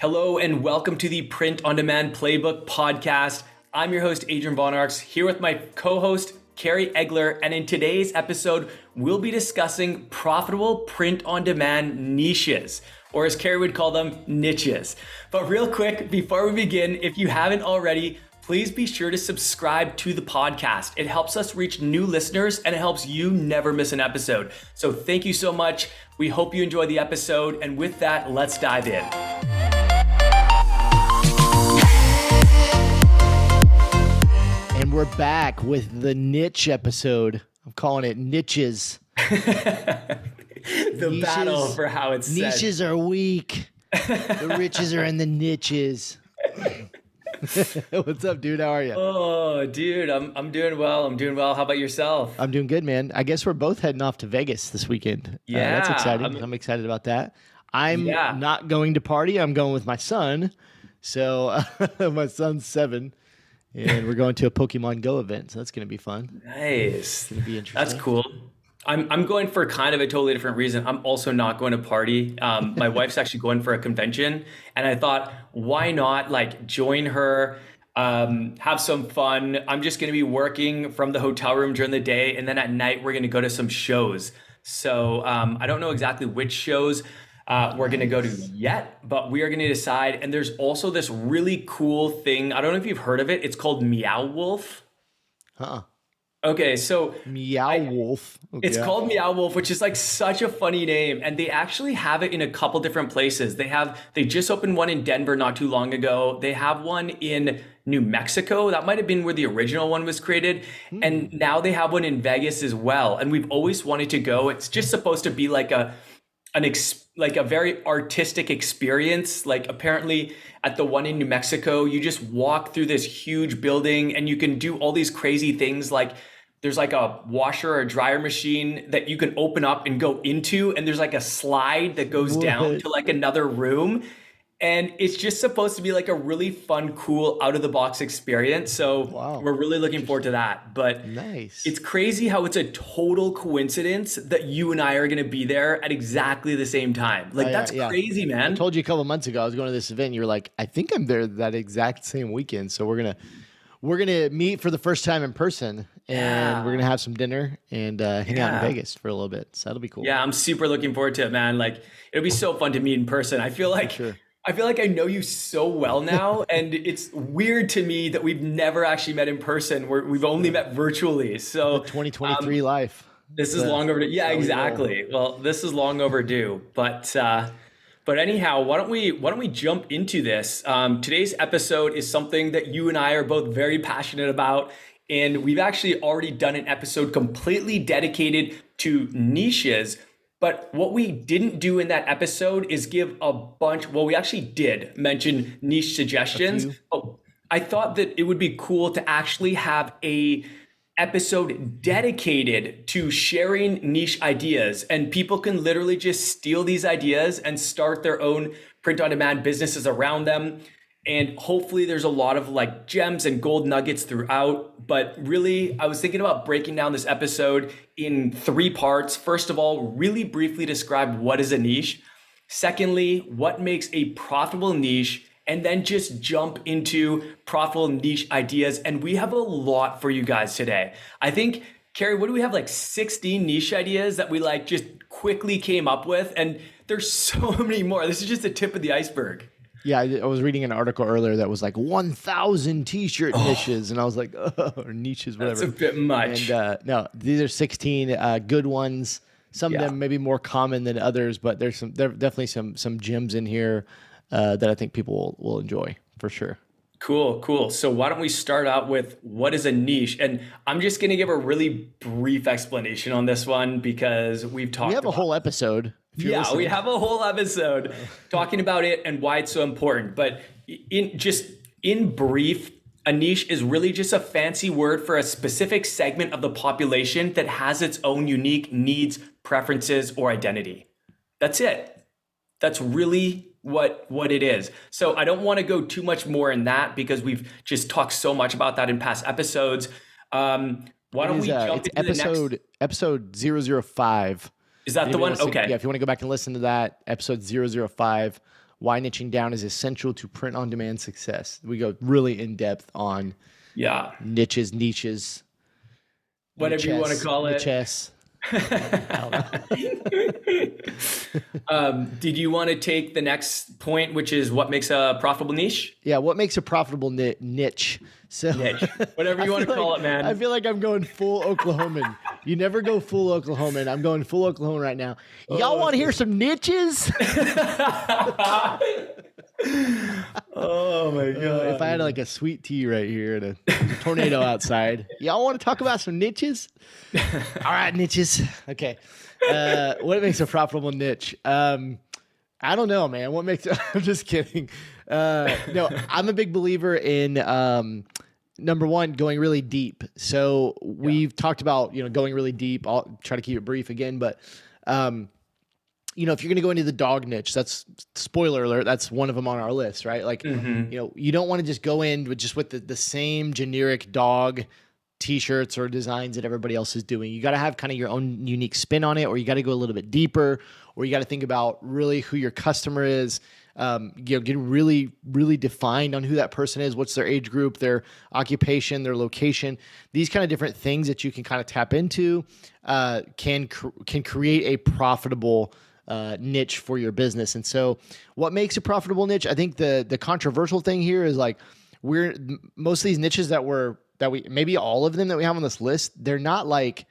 Hello and welcome to the Print on Demand Playbook podcast. I'm your host, Adrian Von Arx, here with my co host, Kerry Egler. And in today's episode, we'll be discussing profitable print on demand niches, or as Kerry would call them, niches. But real quick, before we begin, if you haven't already, please be sure to subscribe to the podcast. It helps us reach new listeners and it helps you never miss an episode. So thank you so much. We hope you enjoy the episode. And with that, let's dive in. We're back with the niche episode. I'm calling it niches. the Niches- battle for how it's said. Niches are weak. the riches are in the niches. What's up, dude? How are you? Oh, dude, I'm I'm doing well. I'm doing well. How about yourself? I'm doing good, man. I guess we're both heading off to Vegas this weekend. Uh, that's exciting. I'm- I'm, excited about that. I'm Yeah. not going to party. I'm going with my son. So my son's seven, and we're going to a Pokemon Go event. So that's going to be fun. Nice. It'll be interesting. That's cool. I'm I'm going for kind of a totally different reason. I'm also not going to party. Um, my wife's actually going for a convention, and I thought, why not like join her, um, have some fun. I'm just going to be working from the hotel room during the day, and then at night we're going to go to some shows. So um, I don't know exactly which shows uh, we're going to go to yet, but we are going to decide. And there's also this really cool thing. I don't know if you've heard of it. It's called Meow Wolf. Uh-uh. Okay, so Meow Wolf. it's called Meow Wolf, which is like such a funny name, and they actually have it in a couple different places. They have they just opened one in Denver not too long ago. They have one in New Mexico. That might have been where the original one was created, and now they have one in Vegas as well. And we've always wanted to go. It's just supposed to be like a an ex like a very artistic experience. Like apparently at the one in New Mexico, you just walk through this huge building and you can do all these crazy things. Like there's like a washer or dryer machine that you can open up and go into and there's like a slide that goes down to like another room and it's just supposed to be like a really fun cool out of the box experience so Wow. we're really looking forward to that but Nice. it's crazy how it's a total coincidence that you and I are going to be there at exactly the same time. Like Oh, that's yeah. crazy, man. I told you a couple months ago I was going to this event. And you were like, I think I'm there that exact same weekend. So we're gonna we're gonna meet for the first time in person, and Yeah. we're gonna have some dinner and uh, hang out in Vegas for a little bit. So that'll be cool. yeah, I'm super looking forward to it, man. Like it'll be so fun to meet in person. I feel like. I feel like I know you so well now, and it's weird to me that we've never actually met in person. We're, we've only met virtually. So 2023 life. This is The- long overdue. Yeah, how we exactly. Well, this is long overdue. But uh, but anyhow, why don't we why don't we jump into this? Um, today's episode is something that you and I are both very passionate about, and we've actually already done an episode completely dedicated to niches. But what we didn't do in that episode is give a bunch. Well, we actually did mention niche suggestions. But I thought that it would be cool to actually have a episode dedicated to sharing niche ideas and people can literally just steal these ideas and start their own print on demand businesses around them and hopefully there's a lot of like gems and gold nuggets throughout but really i was thinking about breaking down this episode in three parts first of all really briefly describe what is a niche Secondly, what makes a profitable niche? And then just jump into profitable niche ideas. And we have a lot for you guys today. I think, Kerry, what do we have? Like 16 niche ideas that we like just quickly came up with. And there's so many more. This is just the tip of the iceberg. Yeah, I, I was reading an article earlier that was like 1,000 t-shirt niches, and I was like, oh, or niches, That's whatever. a bit much. And uh, no, these are 16 uh, good ones. Some Yeah. of them maybe more common than others, but there's some there are definitely some some gems in here uh, that I think people will, will enjoy for sure. Cool, cool. So why don't we start out with what is a niche? And I'm just going to give a really brief explanation on this one because we've talked We have a whole episode. Yeah, we have a whole episode talking about it and why it's so important. But in just in brief, a niche is really just a fancy word for a specific segment of the population that has its own unique needs, preferences, or identity. That's it. That's really what what it is. So I don't want to go too much more in that because we've just talked so much about that in past episodes. Um, why don't It we is, uh, it's into the episode next? episode 005. Is that the one? to- Okay. yeah, if you want to go back and listen to that, episode 005, why niching down is essential to print on demand success. We go really in depth on yeah niches, niches, whatever you want to call it. Chess. um, did you want to take the next point, which is what makes a profitable niche? Yeah, what makes a profitable ni- niche? So niche, whatever you want to call like, it, man. I feel like I'm going full Oklahoman. you never go full Oklahoman. I'm going full Oklahoma right now. Y'all oh, want to hear some niches? oh my god! Uh, if I had like a sweet tea right here and a, a tornado outside, y'all want to talk about some niches? All right, niches. Okay, uh, what makes a profitable niche? Um, I don't know, man. What makes? I'm just kidding. Uh, no, I'm a big believer in. Um, number one, going really deep. So we've yeah. talked about you know going really deep. I'll try to keep it brief again, but um, you know, if you're going to go into the dog niche, that's spoiler alert, that's one of them on our list, right? Like, mm-hmm. you know, you don't want to just go in with just with the, the same generic dog t-shirts or designs that everybody else is doing. You got to have kind of your own unique spin on it, or you got to go a little bit deeper, or you got to think about really who your customer is. Um, you know, get really, really defined on who that person is, what's their age group, their occupation, their location. These kind of different things that you can kind of tap into uh, can cr- can create a profitable uh, niche for your business. And so, what makes a profitable niche? I think the the controversial thing here is like we're most of these niches that we're that we maybe all of them that we have on this list, they're not like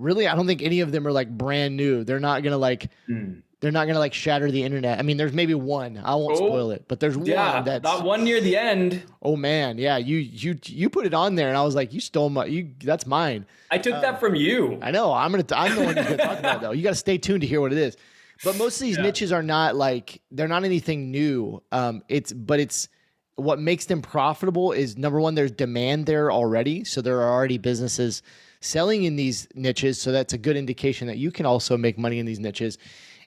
really. I don't think any of them are like brand new. They're not gonna like. Mm. They're not gonna like shatter the internet. I mean, there's maybe one. I won't oh, spoil it, but there's yeah, one that's that one near the end. Oh man, yeah. You you you put it on there, and I was like, you stole my. You that's mine. I took uh, that from you. I know. I'm gonna. I'm the one who's gonna talk about it, though. You got to stay tuned to hear what it is. But most of these yeah. niches are not like they're not anything new. Um, it's but it's what makes them profitable is number one, there's demand there already, so there are already businesses selling in these niches. So that's a good indication that you can also make money in these niches.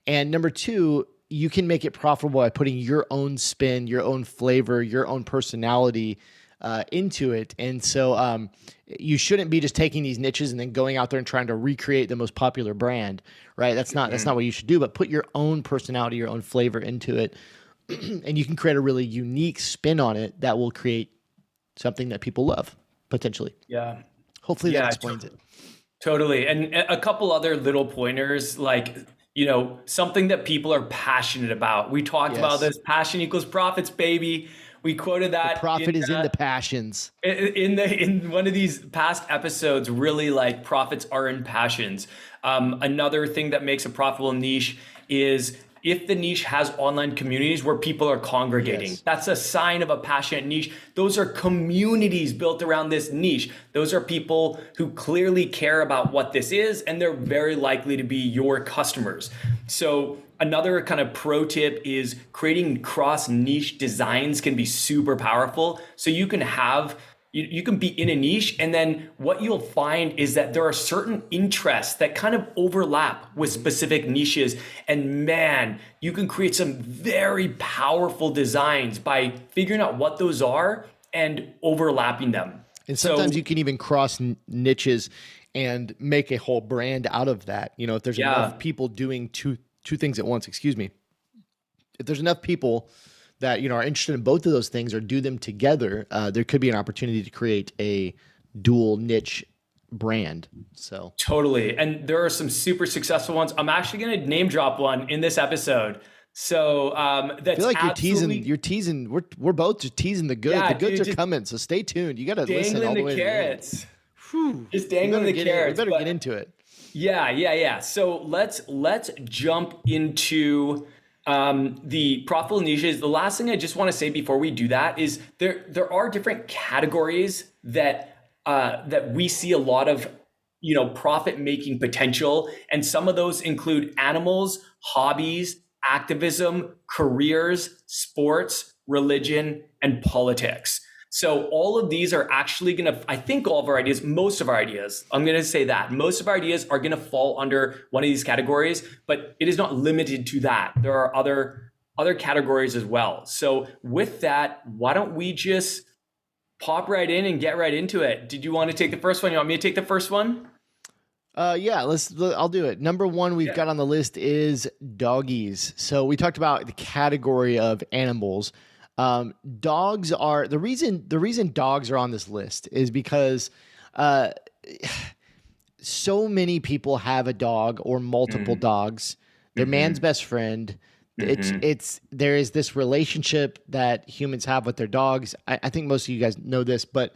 And number two, you can make it profitable by putting your own spin, your own flavor, your own personality uh, into it. And so um, you shouldn't be just taking these niches and then going out there and trying to recreate the most popular brand, right? That's not that's not what you should do. But put your own personality, your own flavor into it, and you can create a really unique spin on it that will create something that people love potentially. Yeah. Hopefully yeah, that explains it. Totally. And a couple other little pointers like you know something that people are passionate about. We talked yes. about this passion equals profits, baby. We quoted that. The profit in, is uh, in the passions. In the in one of these past episodes, really like profits are in passions. Um, another thing that makes a profitable niche is if the niche has online communities where people are congregating, yes. that's a sign of a passionate niche. Those are communities built around this niche. Those are people who clearly care about what this is, and they're very likely to be your customers. So, another kind of pro tip is creating cross niche designs can be super powerful. So, you can have you, you can be in a niche and then what you'll find is that there are certain interests that kind of overlap with specific niches. And man you can create some very powerful designs by figuring out what those are and overlapping them. And sometimes so, you can even cross niches and make a whole brand out of that. You know if there's yeah. enough people doing two two things at once excuse me. If there's enough people that you know are interested in both of those things or do them together, uh, there could be an opportunity to create a dual niche brand. So totally, and there are some super successful ones. I'm actually going to name drop one in this episode. So um, that's I feel like you're teasing. You're teasing. We're we're both just teasing the good. Yeah, the goods dude, are coming. So stay tuned. You got to listen all the, the way. Carrots. Whew. Just dangling the carrots. In, we better but, get into it. Yeah, yeah, yeah. So let's let's jump into um, the profitable niches. The last thing I just want to say before we do that is there there are different categories that uh, that we see a lot of you know profit making potential, and some of those include animals, hobbies, activism, careers, sports, religion, and politics. So all of these are actually going to, I think all of our ideas, most of our ideas, I'm going to say that most of our ideas are going to fall under one of these categories, but it is not limited to that. There are other other categories as well. So with that, why don't we just pop right in and get right into it? Did you want to take the first one? You want me to take the first one? Uh, yeah, let's. I'll do it. Number one we've Yeah. got on the list is doggies. So we talked about the category of animals. Um, dogs are the reason. The reason dogs are on this list is because uh, so many people have a dog or multiple dogs. They're man's best friend. It's it's there is this relationship that humans have with their dogs. I, I think most of you guys know this, but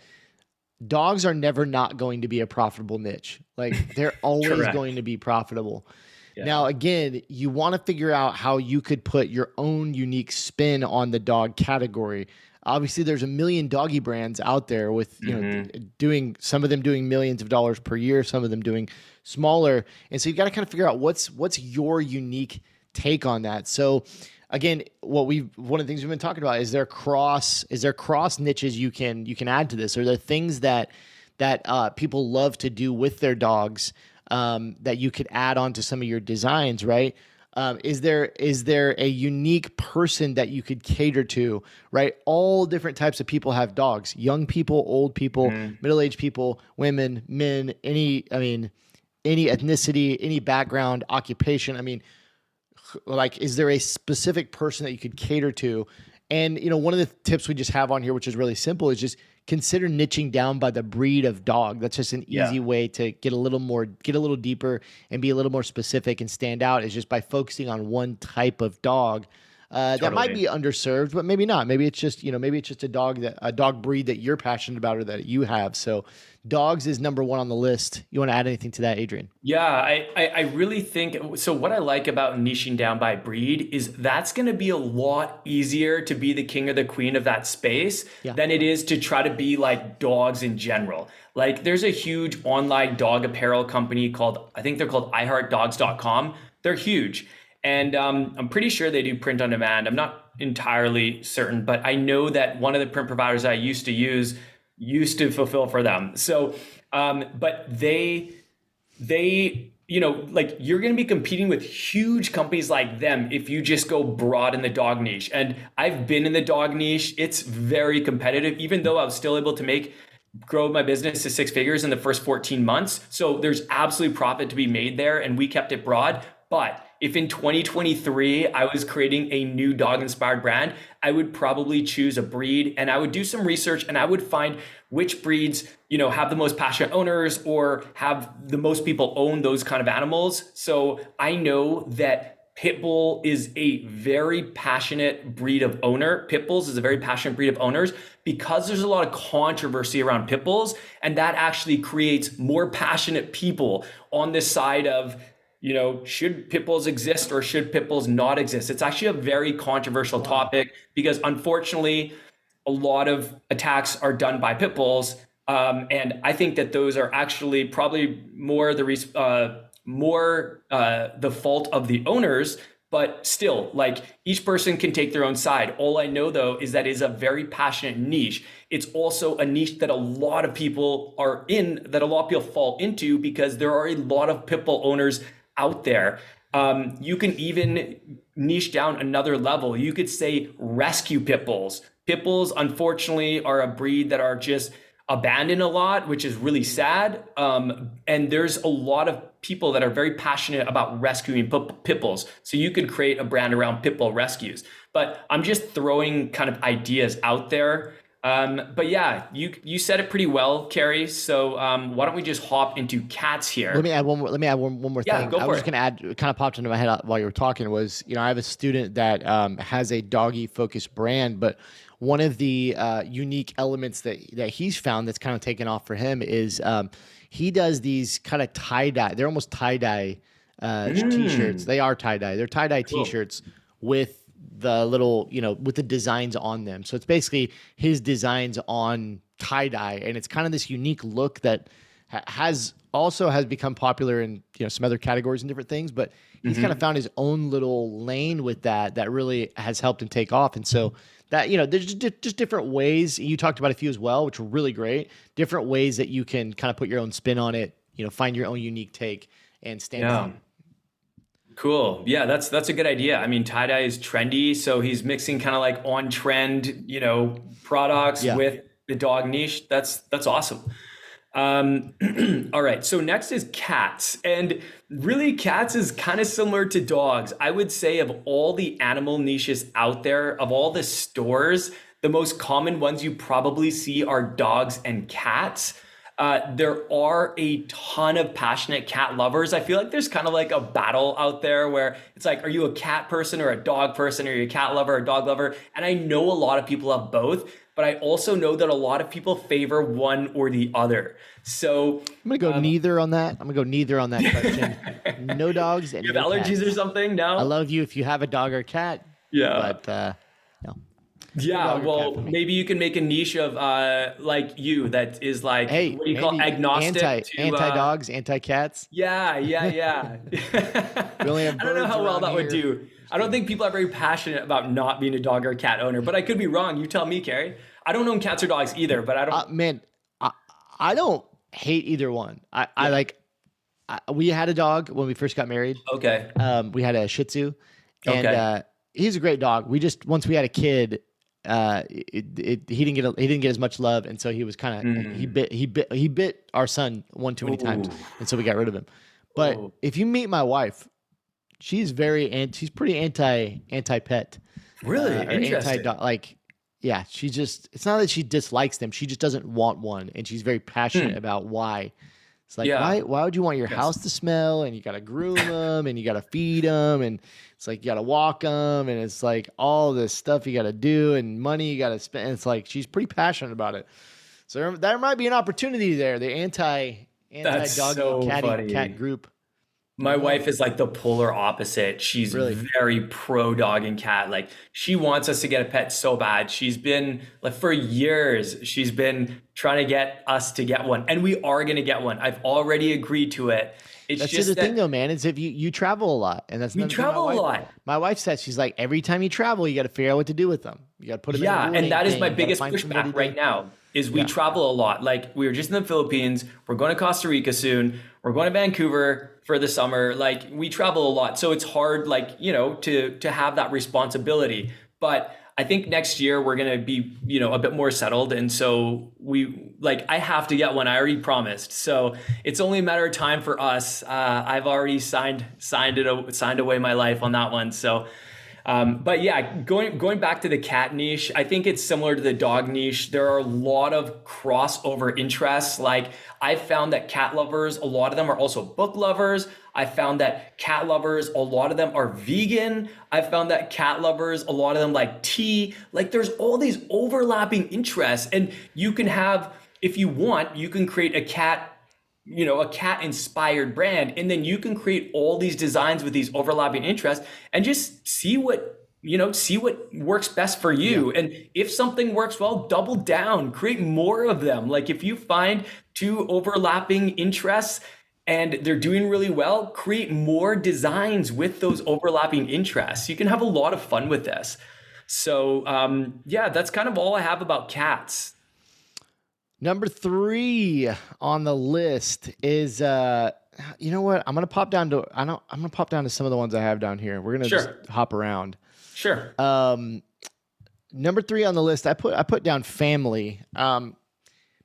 dogs are never not going to be a profitable niche. Like they're always going to be profitable. Yeah. Now, again, you want to figure out how you could put your own unique spin on the dog category. Obviously, there's a million doggy brands out there with you know doing some of them doing millions of dollars per year, some of them doing smaller, and so you've got to kind of figure out what's what's your unique take on that. So again, what we one of the things we've been talking about is there cross is there cross niches you can you can add to this? Are there things that that uh, people love to do with their dogs um, that you could add on to some of your designs, right? Um, is there is there a unique person that you could cater to, right? All different types of people have dogs. Young people, old people, middle-aged people, women, men, any I mean any ethnicity, any background, occupation. I mean, like is there a specific person that you could cater to and you know one of the tips we just have on here which is really simple is just consider niching down by the breed of dog that's just an Yeah. easy way to get a little more get a little deeper and be a little more specific and stand out is just by focusing on one type of dog uh, that might be underserved but maybe not maybe it's just you know maybe it's just a dog that a dog breed that you're passionate about or that you have so dogs is number one on the list you want to add anything to that adrian Yeah, I, I, I really think so. What I like about niching down by breed is that's going to be a lot easier to be the king or the queen of that space Yeah. than it is to try to be like dogs in general. Like, there's a huge online dog apparel company called, I think they're called iHeartDogs.com. They're huge. And um, I'm pretty sure they do print on demand. I'm not entirely certain, but I know that one of the print providers I used to use used to fulfill for them. So, um, but they, they you know like you're going to be competing with huge companies like them if you just go broad in the dog niche and i've been in the dog niche it's very competitive even though i was still able to make grow my business to six figures in the first 14 months so there's absolute profit to be made there and we kept it broad but if in 2023 I was creating a new dog inspired brand, I would probably choose a breed and I would do some research and I would find which breeds, you know, have the most passionate owners or have the most people own those kind of animals. So I know that Pit Bull is a very passionate breed of owner. Pit Bulls is a very passionate breed of owners because there's a lot of controversy around Pit Bulls, and that actually creates more passionate people on this side of you know, should pit bulls exist or should pit bulls not exist? It's actually a very controversial topic because unfortunately, a lot of attacks are done by pit bulls. Um, and I think that those are actually probably more the res- uh, more uh, the fault of the owners. But still, like each person can take their own side. All I know though is that is a very passionate niche. It's also a niche that a lot of people are in, that a lot of people fall into because there are a lot of pit bull owners out there. Um, you can even niche down another level. You could say rescue pit bulls. Pit bulls, unfortunately, are a breed that are just abandoned a lot, which is really sad. Um, and there's a lot of people that are very passionate about rescuing pit bulls. So you could create a brand around pit bull rescues. But I'm just throwing kind of ideas out there. Um, but yeah, you you said it pretty well, Kerry. So um, why don't we just hop into cats here? Let me add one more. Let me add one, one more Yeah, thing. go I for was it. just gonna add. Kind of popped into my head while you were talking was, you know, I have a student that um, has a doggy focused brand, but one of the uh, unique elements that that he's found that's kind of taken off for him is um, he does these kind of tie dye. They're almost tie dye uh, t-shirts. They are tie dye. They're tie dye t-shirts with the little, you know, with the designs on them. So it's basically his designs on tie dye, and it's kind of this unique look that ha- has also has become popular in you know some other categories and different things. But he's mm-hmm. kind of found his own little lane with that that really has helped him take off. And so that you know there's just, just different ways. You talked about a few as well, which were really great. Different ways that you can kind of put your own spin on it. You know, find your own unique take and stand Yeah. out. Cool. Yeah, that's that's a good idea. I mean, tie dye is trendy, so he's mixing kind of like on trend, you know, products Yeah. with the dog niche. That's that's awesome. Um, all right. So next is cats. And really, cats is kind of similar to dogs. I would say, of all the animal niches out there, of all the stores, the most common ones you probably see are dogs and cats. Uh, there are a ton of passionate cat lovers. I feel like there's kind of like a battle out there where it's like, are you a cat person or a dog person? Or are you a cat lover or a dog lover? And I know a lot of people have both, but I also know that a lot of people favor one or the other. So I'm gonna go um, neither on that. I'm gonna go neither on that question. no dogs. And you have no allergies cats. or something? No. I love you if you have a dog or cat. Yeah. But uh, yeah, well, maybe you can make a niche of uh, like you that is like hey, what do you call agnostic anti to, anti dogs, uh, anti cats. Yeah, yeah, yeah. I don't know how well that here. would do. I don't think people are very passionate about not being a dog or cat owner, but I could be wrong. You tell me, Kerry. I don't own cats or dogs either, but I don't. Uh, man, I, I don't hate either one. I, yeah. I like. I, we had a dog when we first got married. Okay. Um, we had a Shih Tzu, and okay. uh, he's a great dog. We just once we had a kid, uh, it, it, he didn't get a, he didn't get as much love, and so he was kind of mm. he bit he bit he bit our son one too many Ooh. times, and so we got rid of him. But Ooh. if you meet my wife, she's very and she's pretty anti anti pet. Really uh, anti dog. Like, yeah, she just it's not that she dislikes them; she just doesn't want one, and she's very passionate hmm. about why. It's like yeah. why why would you want your yes. house to smell and you got to groom them and you got to feed them and it's like you got to walk them and it's like all this stuff you got to do and money you got to spend. it's like she's pretty passionate about it. So there, there might be an opportunity there. The anti anti dog so cat cat group. My wife is like the polar opposite. She's really? very pro dog and cat. Like she wants us to get a pet so bad. She's been like for years, she's been trying to get us to get one. And we are going to get one. I've already agreed to it. It's that's just the that thing though, man, is if you, you travel a lot and that's we travel wife, a lot. My wife says she's like, every time you travel, you got to figure out what to do with them. You got to put them in yeah, and that is my biggest pushback right now is we yeah. travel a lot. Like we were just in the Philippines. We're going to Costa Rica soon. We're going to Vancouver for the summer. Like we travel a lot, so it's hard, like you know, to to have that responsibility. But I think next year we're gonna be, you know, a bit more settled, and so we like I have to get one. I already promised, so it's only a matter of time for us. Uh, I've already signed signed it signed away my life on that one. So um, but yeah, going going back to the cat niche, I think it's similar to the dog niche. There are a lot of crossover interests. Like I found that cat lovers, a lot of them are also book lovers. I found that cat lovers, a lot of them are vegan. I found that cat lovers, a lot of them like tea. Like there's all these overlapping interests, and you can have, if you want, you can create a cat you know a cat inspired brand and then you can create all these designs with these overlapping interests and just see what you know see what works best for you. Yeah. and if something works well double down create more of them. Like if you find two overlapping interests and they're doing really well create more designs with those overlapping interests. You can have a lot of fun with this. So um, yeah that's kind of all i have about cats Number three on the list is uh you know what? I'm gonna pop down to I don't I'm gonna pop down to some of the ones I have down here. We're gonna sure. just hop around. Sure. Um number three on the list, I put I put down family. Um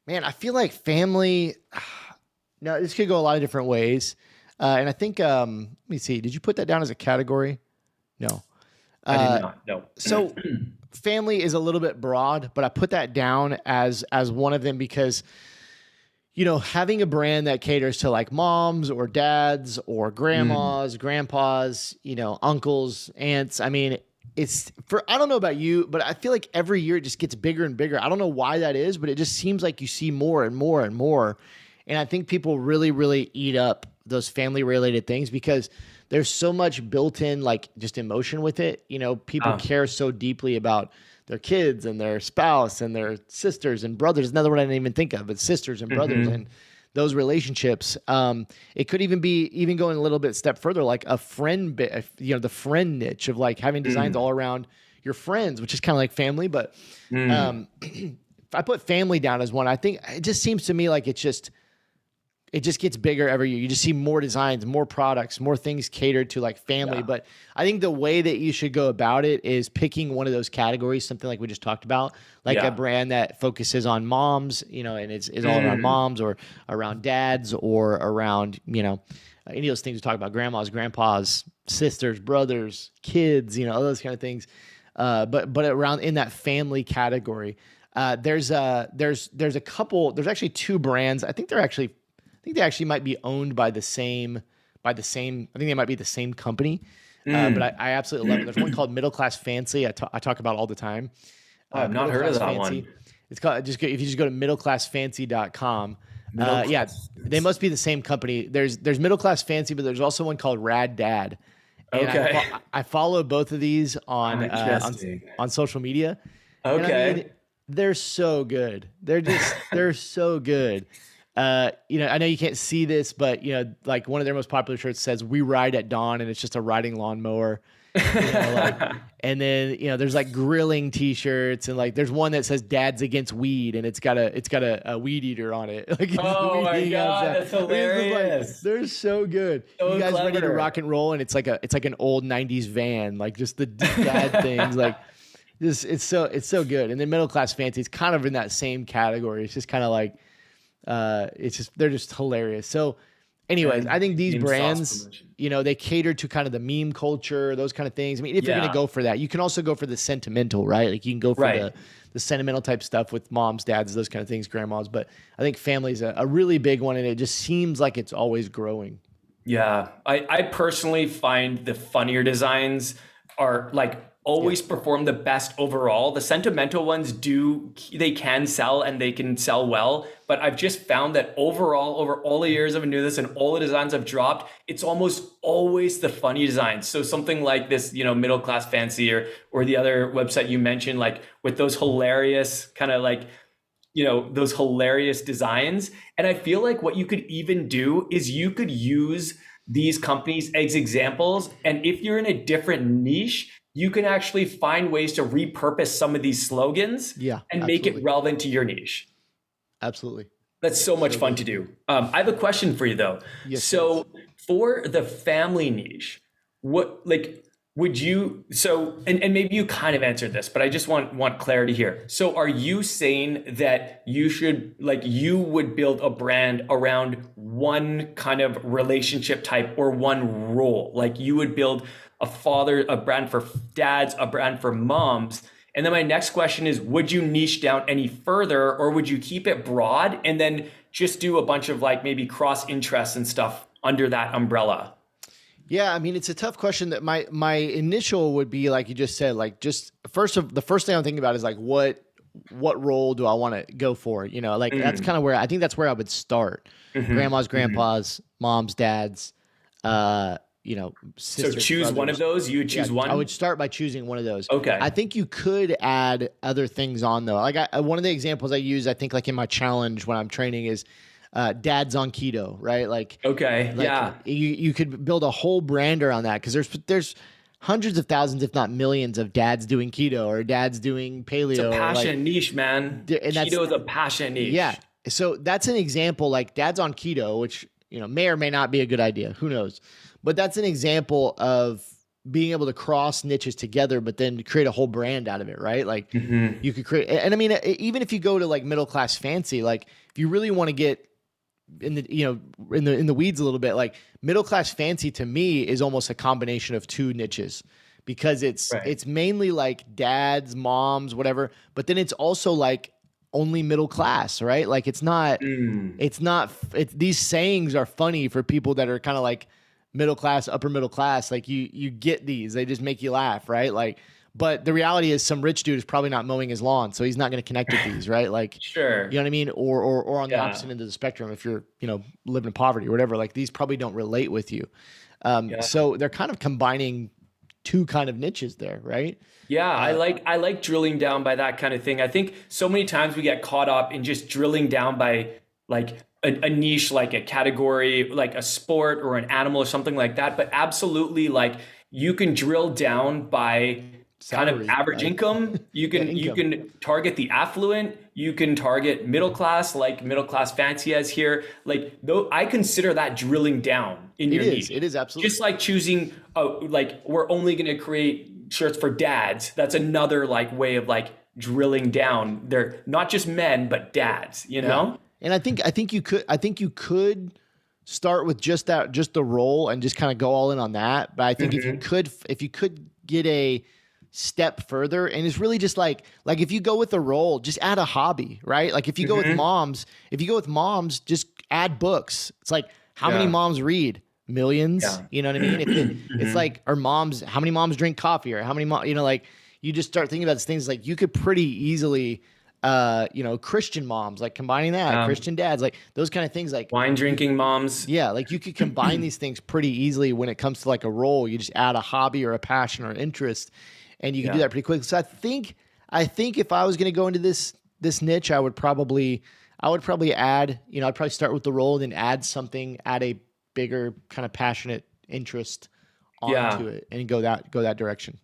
man, I feel like family no, this could go a lot of different ways. Uh, and I think um let me see, did you put that down as a category? No. I did uh, not. No. so family is a little bit broad, but I put that down as as one of them because you know, having a brand that caters to like moms or dads or grandmas, mm. grandpas, you know, uncles, aunts. I mean, it's for I don't know about you, but I feel like every year it just gets bigger and bigger. I don't know why that is, but it just seems like you see more and more and more. And I think people really, really eat up those family related things because there's so much built in like just emotion with it. You know, people oh. care so deeply about their kids and their spouse and their sisters and brothers. Another one I didn't even think of, but sisters and brothers mm-hmm. and those relationships. Um, it could even be even going a little bit step further, like a friend bit, you know, the friend niche of like having designs mm. all around your friends, which is kind of like family. But mm. um, if I put family down as one, I think it just seems to me like it's just it just gets bigger every year. You just see more designs, more products, more things catered to like family. Yeah. But I think the way that you should go about it is picking one of those categories, something like we just talked about, like Yeah. a brand that focuses on moms, you know, and it's, is all around Mm. moms or around dads or around, you know, any of those things we talk about, grandmas, grandpas, sisters, brothers, kids, you know, all those kind of things. Uh, but but around in that family category, uh, there's a there's there's a couple. There's actually two brands. I think they're actually think they actually might be owned by the same by the same. I think they might be the same company. Uh, Mm. but I, I absolutely love it. There's one called Middle Class Fancy. I talk about all the time. Oh, I've not heard of that one. It's called just go, if you just go to middleclassfancy.com. Middle Uh, yeah, they must be the same company. There's there's Middle Class Fancy, but there's also one called Rad Dad. And I Okay. fo- I, follow both of these on uh, on, on social media. And I Okay. mean, they're so good. They're just they're so good. Uh, you know, I know you can't see this, but you know, like one of their most popular shirts says "We ride at dawn," and it's just a riding lawnmower. You know, like, and then you know, there's like grilling T-shirts, and like there's one that says "Dad's against weed," and it's got a it's got a, a weed eater on it. Like, Oh my God, outside. that's just like- hilarious. they're so good. So you guys ready to rock and roll? And it's like a it's like an old '90s van, like just the dad things, like. This it's so it's so good, and then middle class fancy is kind of in that same category. It's just kind of like, uh, it's just they're just hilarious. So, anyways, And I think these brands, you know, they cater to kind of the meme culture, those kind of things. I mean, if you're gonna go for that, you can also go for the sentimental, right? Like you can go for Right. the the sentimental type stuff with moms, dads, those kind of things, grandmas. But I think family's a, a really big one, and it just seems like it's always growing. Yeah, I, I personally find the funnier designs are like always perform the best overall. The sentimental ones do they can sell and they can sell well, but I've just found that overall over all the years I've been doing this and all the designs I've dropped, it's almost always the funny designs. So something like this, you know, middle class fancy or or the other website you mentioned, like with those hilarious kind of like you know those hilarious designs and i feel like what you could even do is you could use these companies as examples and if you're in a different niche you can actually find ways to repurpose some of these slogans Yeah, and make it relevant to your niche. Absolutely. that's so much fun to do. Um, i have a question for you though. Yes, so for the family niche what like would you so and, and maybe you kind of answered this but i just want want clarity here. So are you saying that you should like you would build a brand around one kind of relationship type or one role? Like you would build a father a brand for dads a brand for moms and then my next question is would you niche down any further or would you keep it broad and then just do a bunch of like maybe cross interests and stuff under that umbrella Yeah, I mean it's a tough question. That my my initial would be like you just said, like just first of the first thing I'm thinking about is like what what role do I want to go for? You know, like that's mm. kind of where I think that's where I would start. Mm-hmm. Grandmas, mm-hmm. grandpas, moms, dads, uh, you know, so sisters, choose one of those you would choose Yeah, one I would start by choosing one of those. Okay. I think you could add other things on though. Like I, one of the examples I use, I think like in my challenge when I'm training is uh, dads on keto, right? Like okay like, yeah You you could build a whole brand around that because there's there's hundreds of thousands, if not millions, of dads doing keto or dads doing paleo. it's a passion like- niche man and that's- keto is a passion niche yeah. So that's an example like dads on keto, which you know may or may not be a good idea. Who knows? But that's an example of being able to cross niches together, but then create a whole brand out of it, right? Like Mhm. you could create, and I mean, even if you go to like middle class fancy, like if you really want to get in the you know in the in the weeds a little bit, like middle class fancy to me is almost a combination of two niches because it's Right. it's mainly like dads, moms, whatever, but then it's also like only middle class, right? Like it's not Mm. it's not it, these sayings are funny for people that are kind of like middle class upper middle class like you you get these. They just make you laugh right? Like but the reality is some rich dude is probably not mowing his lawn so he's not going to connect with these right? Like sure. you know what i mean? Or or, or on the opposite end of the spectrum if you're you know living in poverty or whatever like these probably don't relate with you. Um Yeah. so they're kind of combining two kind of niches there right? Yeah, Uh, I like I like drilling down by that kind of thing. I think so many times we get caught up in just drilling down by like a, a niche, like a category, like a sport or an animal or something like that. But absolutely, like you can drill down by kind of average right? income. You can Yeah, you can target the affluent. You can target middle class, like middle class fancy as here. Like though, I consider that drilling down in It your is. niche. It is absolutely. Just like choosing, oh, like we're only going to create shirts for dads. That's another like way of like drilling down. They're not just men, but dads. You know? And I think I think you could I think you could start with just that just the role and just kind of go all in on that. But I think if you mm-hmm. could if you could get a step further and it's really just like like if you go with a role, just add a hobby, right? Like if you go with mm-hmm. moms, if you go with moms, just add books. It's like how many moms read? Millions. Yeah. You know what I mean? If it, it's mm-hmm. like or moms, how many moms drink coffee or how many mom you know, like you just start thinking about these things like you could pretty easily uh, you know, Christian moms, like combining that, Um, Christian dads, like those kind of things, like Wine drinking moms. yeah, like you could combine these things pretty easily when it comes to like a role. You just add a hobby or a passion or an interest, and you can do that pretty quickly. So I think, I think if I was going to go into this this niche, I would probably, I would probably add, you know, I'd probably start with the role and then add something, add a bigger kind of passionate interest onto Yeah. it, and go that go that direction.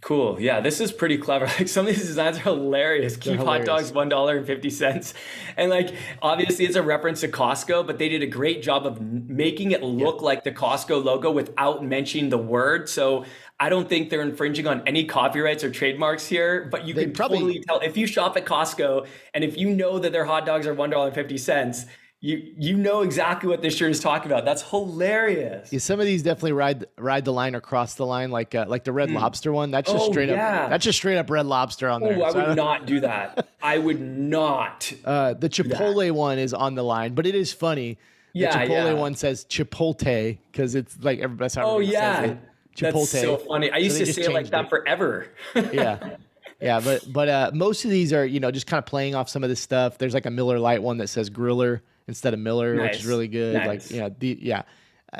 Cool. Yeah, this is pretty clever. Like some of these designs are hilarious. Keep hot dogs one dollar and fifty cents, and like obviously it's a reference to Costco, but they did a great job of making it look like the Costco logo without mentioning the word. So I don't think they're infringing on any copyrights or trademarks here. But you They can probably- totally tell if you shop at Costco and if you know that their hot dogs are one dollar and fifty cents. You you know exactly what this shirt is talking about. That's hilarious. Yeah, some of these definitely ride ride the line or cross the line, like uh, like the Red Lobster one. That's just Oh, straight yeah. up. That's just straight up Red Lobster on there. Oh, I So would don't- do that. I would not. Uh, the Chipotle one is on the line, but it is funny. The Yeah, Chipotle yeah. one says Chipotle because it's like everybody. That's how Oh yeah. Chipotle. that's so funny. I used they to say it like that it. forever. yeah, yeah, but but uh, most of these are you know just kind of playing off some of this stuff. There's like a Miller Lite one that says Griller instead of Miller, which is really good. Nice. Like yeah, the yeah.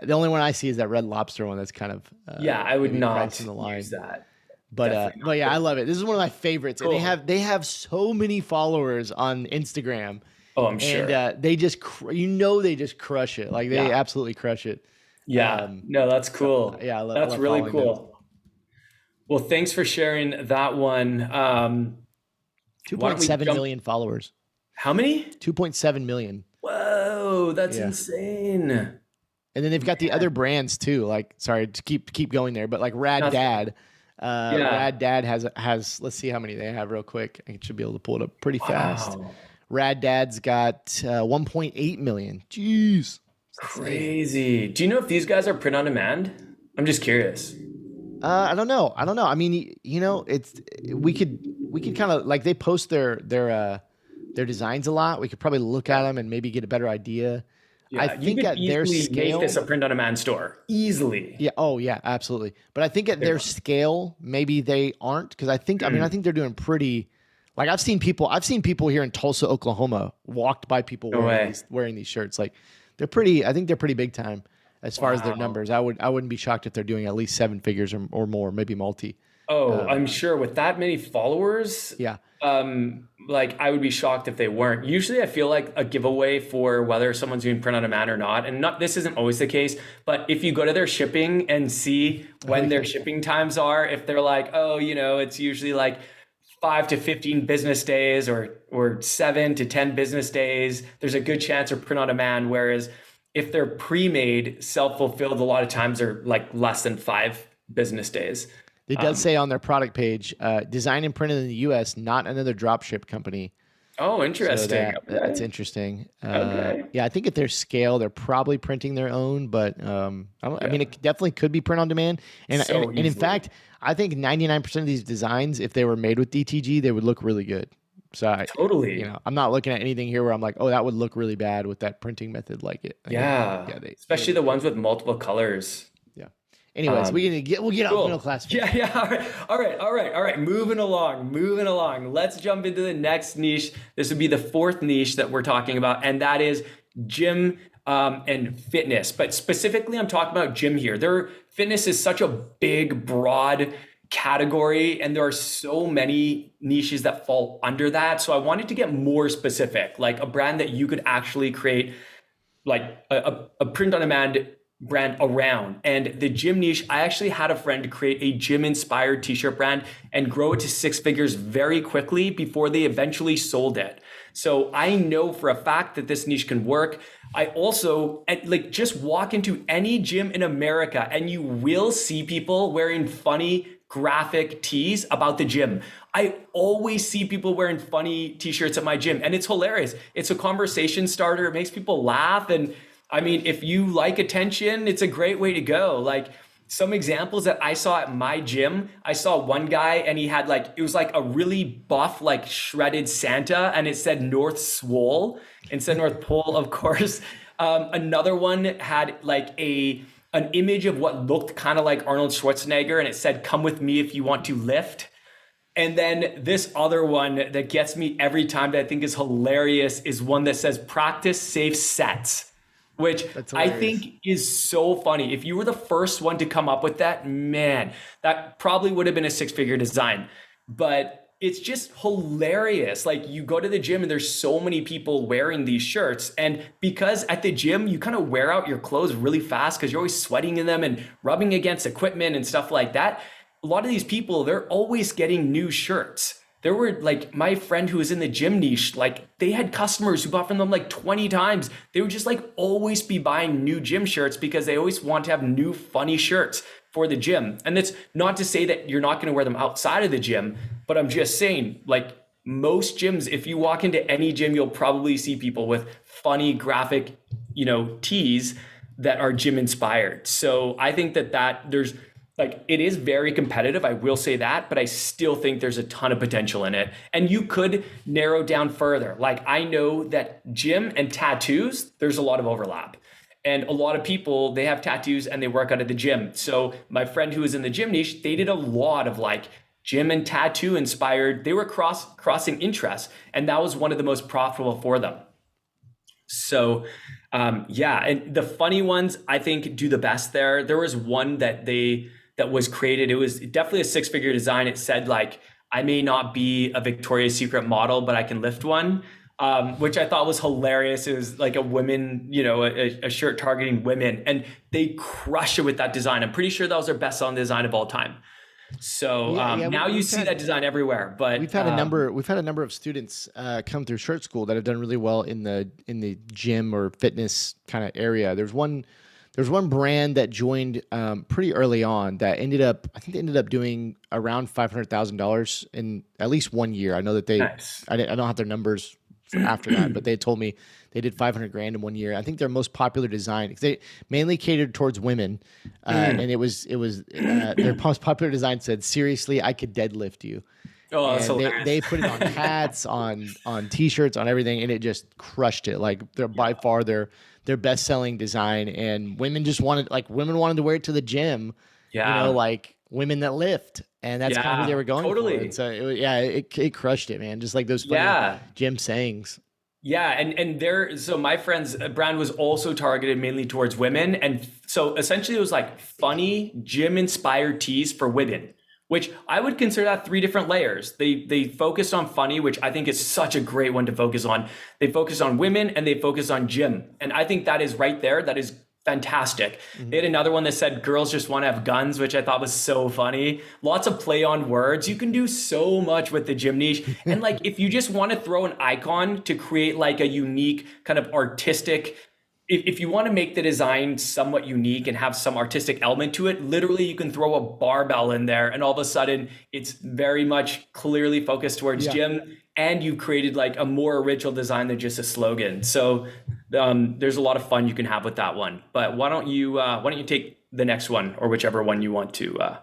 The only one I see is that Red Lobster one. That's kind of uh, yeah, I would not the line. use that. But uh, but yeah, I love it. This is one of my favorites, and they have they have so many followers on Instagram. Oh, I'm sure. and uh, they just cr- you know they just crush it like they Yeah. absolutely crush it yeah, um, no, that's cool. yeah, I love- that's really following them. cool. Well, thanks for sharing that one. Um, Why 2.7 jump- million followers how many? 2.7 million Whoa, that's Yeah. insane. and then they've got the other brands too like sorry to keep keep going there but like rad Nothing. dad uh Yeah. rad dad has has let's see how many they have real quick i should be able to pull it up pretty fast rad dad's got uh, 1.8 million jeez crazy. Do you know if these guys are print on demand? I'm just curious. Uh, I don't know. I don't know. I mean, you know, it's we could we could kind of like they post their their uh their designs a lot. We could probably look at them and maybe get a better idea. I Yeah, you think could at their scale, make this a print on demand store easily. yeah. Oh yeah, absolutely. But I think at their scale, maybe they aren't because I think I mean Mm. I think they're doing pretty. Like I've seen people, I've seen people here in Tulsa, Oklahoma, walked by people No wearing these, wearing these shirts. Like they're pretty. I think they're pretty big time as far as their numbers. I would I wouldn't be shocked if they're doing at least seven figures or, or more, maybe multi. Oh, I'm sure with that many followers, Yeah. um, like I would be shocked if they weren't. Usually, I feel like a giveaway for whether someone's doing print on demand or not, and not this isn't always the case. But if you go to their shipping and see when their shipping times are, if they're like, oh, you know, it's usually like five to fifteen business days or or seven to ten business days, there's a good chance they're print on demand. Whereas if they're pre-made, self-fulfilled, a lot of times are like less than five business days. It Um, does say on their product page, uh, designed and printed in the U.S., not another dropship company. Oh, So interesting. that, that's interesting. Uh, Okay. Yeah, I think at their scale, they're probably printing their own, but um, I, don't, I mean, it definitely could be print on demand. And, So and, and in fact, I think 99% of these designs, if they were made with DTG, they would look really good. So, I, Totally. you know, I'm not looking at anything here where I'm like, oh, that would look really bad with that printing method like it. Like, yeah. Yeah. They, Especially the ones with multiple colors. Anyways, um, we can get, we'll get off Cool. middle class. Yeah, yeah. All right. All right. All right. All right. Moving along. Moving along. Let's jump into the next niche. This would be the fourth niche that we're talking about, and that is gym um, and fitness. But specifically, I'm talking about gym here. Their fitness is such a big, broad category, and there are so many niches that fall under that. So I wanted to get more specific, like a brand that you could actually create like a, a print on demand brand around. And the gym niche, I actually had a friend create a gym inspired t shirt brand and grow it to six figures very quickly before they eventually sold it. So I know for a fact that this niche can work. I also like just walk into any gym in America and you will see people wearing funny graphic tees about the gym. I always see people wearing funny t-shirts at my gym and it's hilarious. It's a conversation starter. It makes people laugh and I mean, if you like attention, it's a great way to go. Like some examples that I saw at my gym, I saw one guy and he had like it was like a really buff, like shredded Santa, and it said North Swole instead North Pole, of course. Um, another one had like a an image of what looked kind of like Arnold Schwarzenegger, and it said, "Come with me if you want to lift." And then this other one that gets me every time that I think is hilarious is one that says "Practice safe sets." Which I think is so funny. If you were the first one to come up with that, man, that probably would have been a six figure design. But it's just hilarious. Like you go to the gym and there's so many people wearing these shirts. And because at the gym, you kind of wear out your clothes really fast because you're always sweating in them and rubbing against equipment and stuff like that. A lot of these people, they're always getting new shirts there were like my friend who was in the gym niche, like they had customers who bought from them like 20 times. They would just like always be buying new gym shirts because they always want to have new funny shirts for the gym. And that's not to say that you're not going to wear them outside of the gym, but I'm just saying like most gyms, if you walk into any gym, you'll probably see people with funny graphic, you know, tees that are gym inspired. So I think that that there's like it is very competitive i will say that but i still think there's a ton of potential in it. And you could narrow down further. Like i know that gym and tattoos there's a lot of overlap. And a lot of people they have tattoos and they work out at the gym. So my friend who was in the gym niche they did a lot of like gym and tattoo inspired they were cross crossing interests and that was one of the most profitable for them. So um, yeah and the funny ones i think do the best there. There was one that they that was created. It was definitely a six figure design. It said like, I may not be a Victoria's Secret model, but I can lift one. Um, which I thought was hilarious. It was like a women, you know, a, a, shirt targeting women, and they crush it with that design. I'm pretty sure that was their best selling design of all time. So yeah, um, yeah, now you see had, that design everywhere. But we've had um, a number. We've had a number of students uh, come through Shirt School that have done really well in the in the gym or fitness kind of area. There's one there's one brand that joined um, pretty early on that ended up, I think they ended up doing around five hundred thousand dollars in at least one year. I know that they, nice. I, I don't have their numbers after that, but they told me they did 500 grand in one year. I think their most popular design, they mainly catered towards women. Uh, mm. and it was, it was, uh, their most popular design said, seriously, I could deadlift you. Oh, that's they, they, put it on hats, on, on t-shirts, on everything. And it just crushed it. Like they're by far their their best selling design, and women just wanted like women wanted to wear it to the gym. Yeah, you know, like women that lift, and that's yeah, kind of what they were going totally. for. And so it, yeah, it, it crushed it, man. Just like those yeah. gym sayings. Yeah, and and there, so my friend's uh, brand was also targeted mainly towards women, and so essentially it was like funny gym inspired tees for women which I would consider that three different layers. They they focused on funny, which I think is such a great one to focus on. They focus on women and they focus on gym. And I think that is right there. That is fantastic. Mm-hmm. They had another one that said girls just want to have guns, which I thought was so funny. Lots of play on words. You can do so much with the gym niche. and like if you just want to throw an icon to create like a unique kind of artistic if, if you want to make the design somewhat unique and have some artistic element to it, literally you can throw a barbell in there and all of a sudden it's very much clearly focused towards yeah. gym and you've created like a more original design than just a slogan. So um, there's a lot of fun you can have with that one. But why don't you uh, why don't you take the next one or whichever one you want to uh,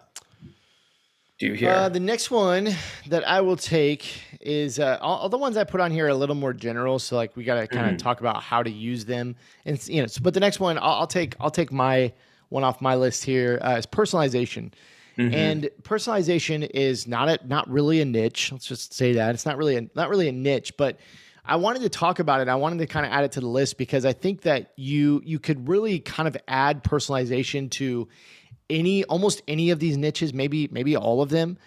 do here? Uh, the next one that I will take is uh, all, all, the ones I put on here are a little more general. So like we got to kind of mm. talk about how to use them, and you know. So, but the next one I'll, I'll, take I'll take my one off my list here uh, is personalization. Mm-hmm. And personalization is not a not really a niche. Let's just say that it's not really a, not really a niche, but I wanted to talk about it. I wanted to kind of add it to the list because I think that you you could really kind of add personalization to any almost any of these niches, maybe maybe all of them.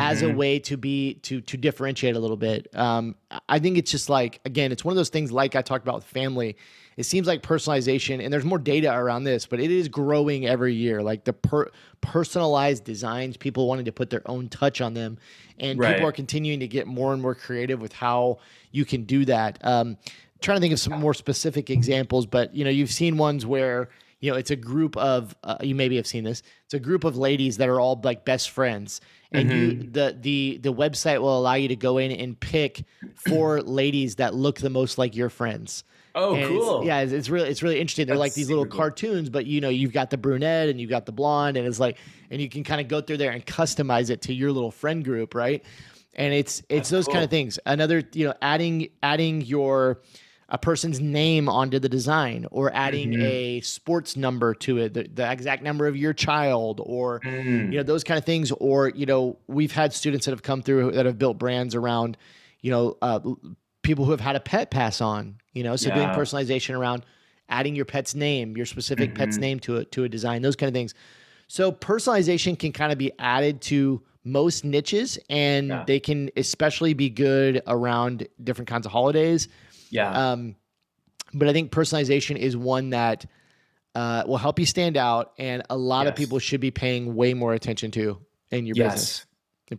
as a Mhm. way to be to to differentiate a little bit. Um, I think it's just like again, it's one of those things like I talked about with family. It seems like personalization, and there's more data around this, but it is growing every year. Like the per, personalized designs, people wanting to put their own touch on them, and Right. people are continuing to get more and more creative with how you can do that. Um, trying to think of some more specific examples, but you know, you've seen ones where you know it's a group of uh, you maybe have seen this. It's a group of ladies that are all like best friends, and you the the the website will allow you to go in and pick four ladies that look the most like your friends. Oh, And it's- cool. yeah, it's, it's really it's really interesting. They're like these little cool. cartoons, but you know, you've got the brunette and you've got the blonde, and it's like, and you can kind of go through there and customize it to your little friend group, right? And it's it's those kind of things. Another, you know, adding adding your a person's name onto the design or adding Mm-hmm. a sports number to it, the, the exact number of your child, or Mm. you know those kind of things. Or you know, we've had students that have come through that have built brands around, you know, uh, people who have had a pet pass on. You know, so doing personalization around adding your pet's name, your specific pet's Mm-hmm. name to it to a design, those kind of things. So personalization can kind of be added to most niches, and Yeah. they can especially be good around different kinds of holidays. Yeah. Um, but I think personalization is one that uh, will help you stand out, and a lot of people should be paying way more attention to in your yes. business.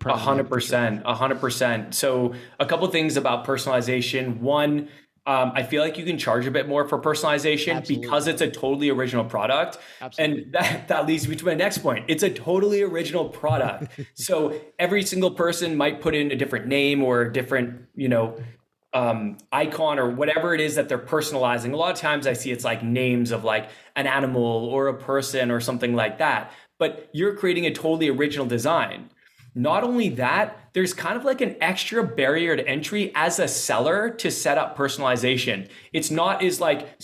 in A hundred percent, a hundred percent. So a couple things about personalization. One, um, I feel like you can charge a bit more for personalization Absolutely. because it's a totally original product. Absolutely. And that, that leads me to my next point. It's a totally original product. so every single person might put in a different name or a different, you know, um, icon or whatever it is that they're personalizing. A lot of times I see it's like names of like an animal or a person or something like that. But you're creating a totally original design. Not only that, there's kind of like an extra barrier to entry as a seller to set up personalization. It's not as like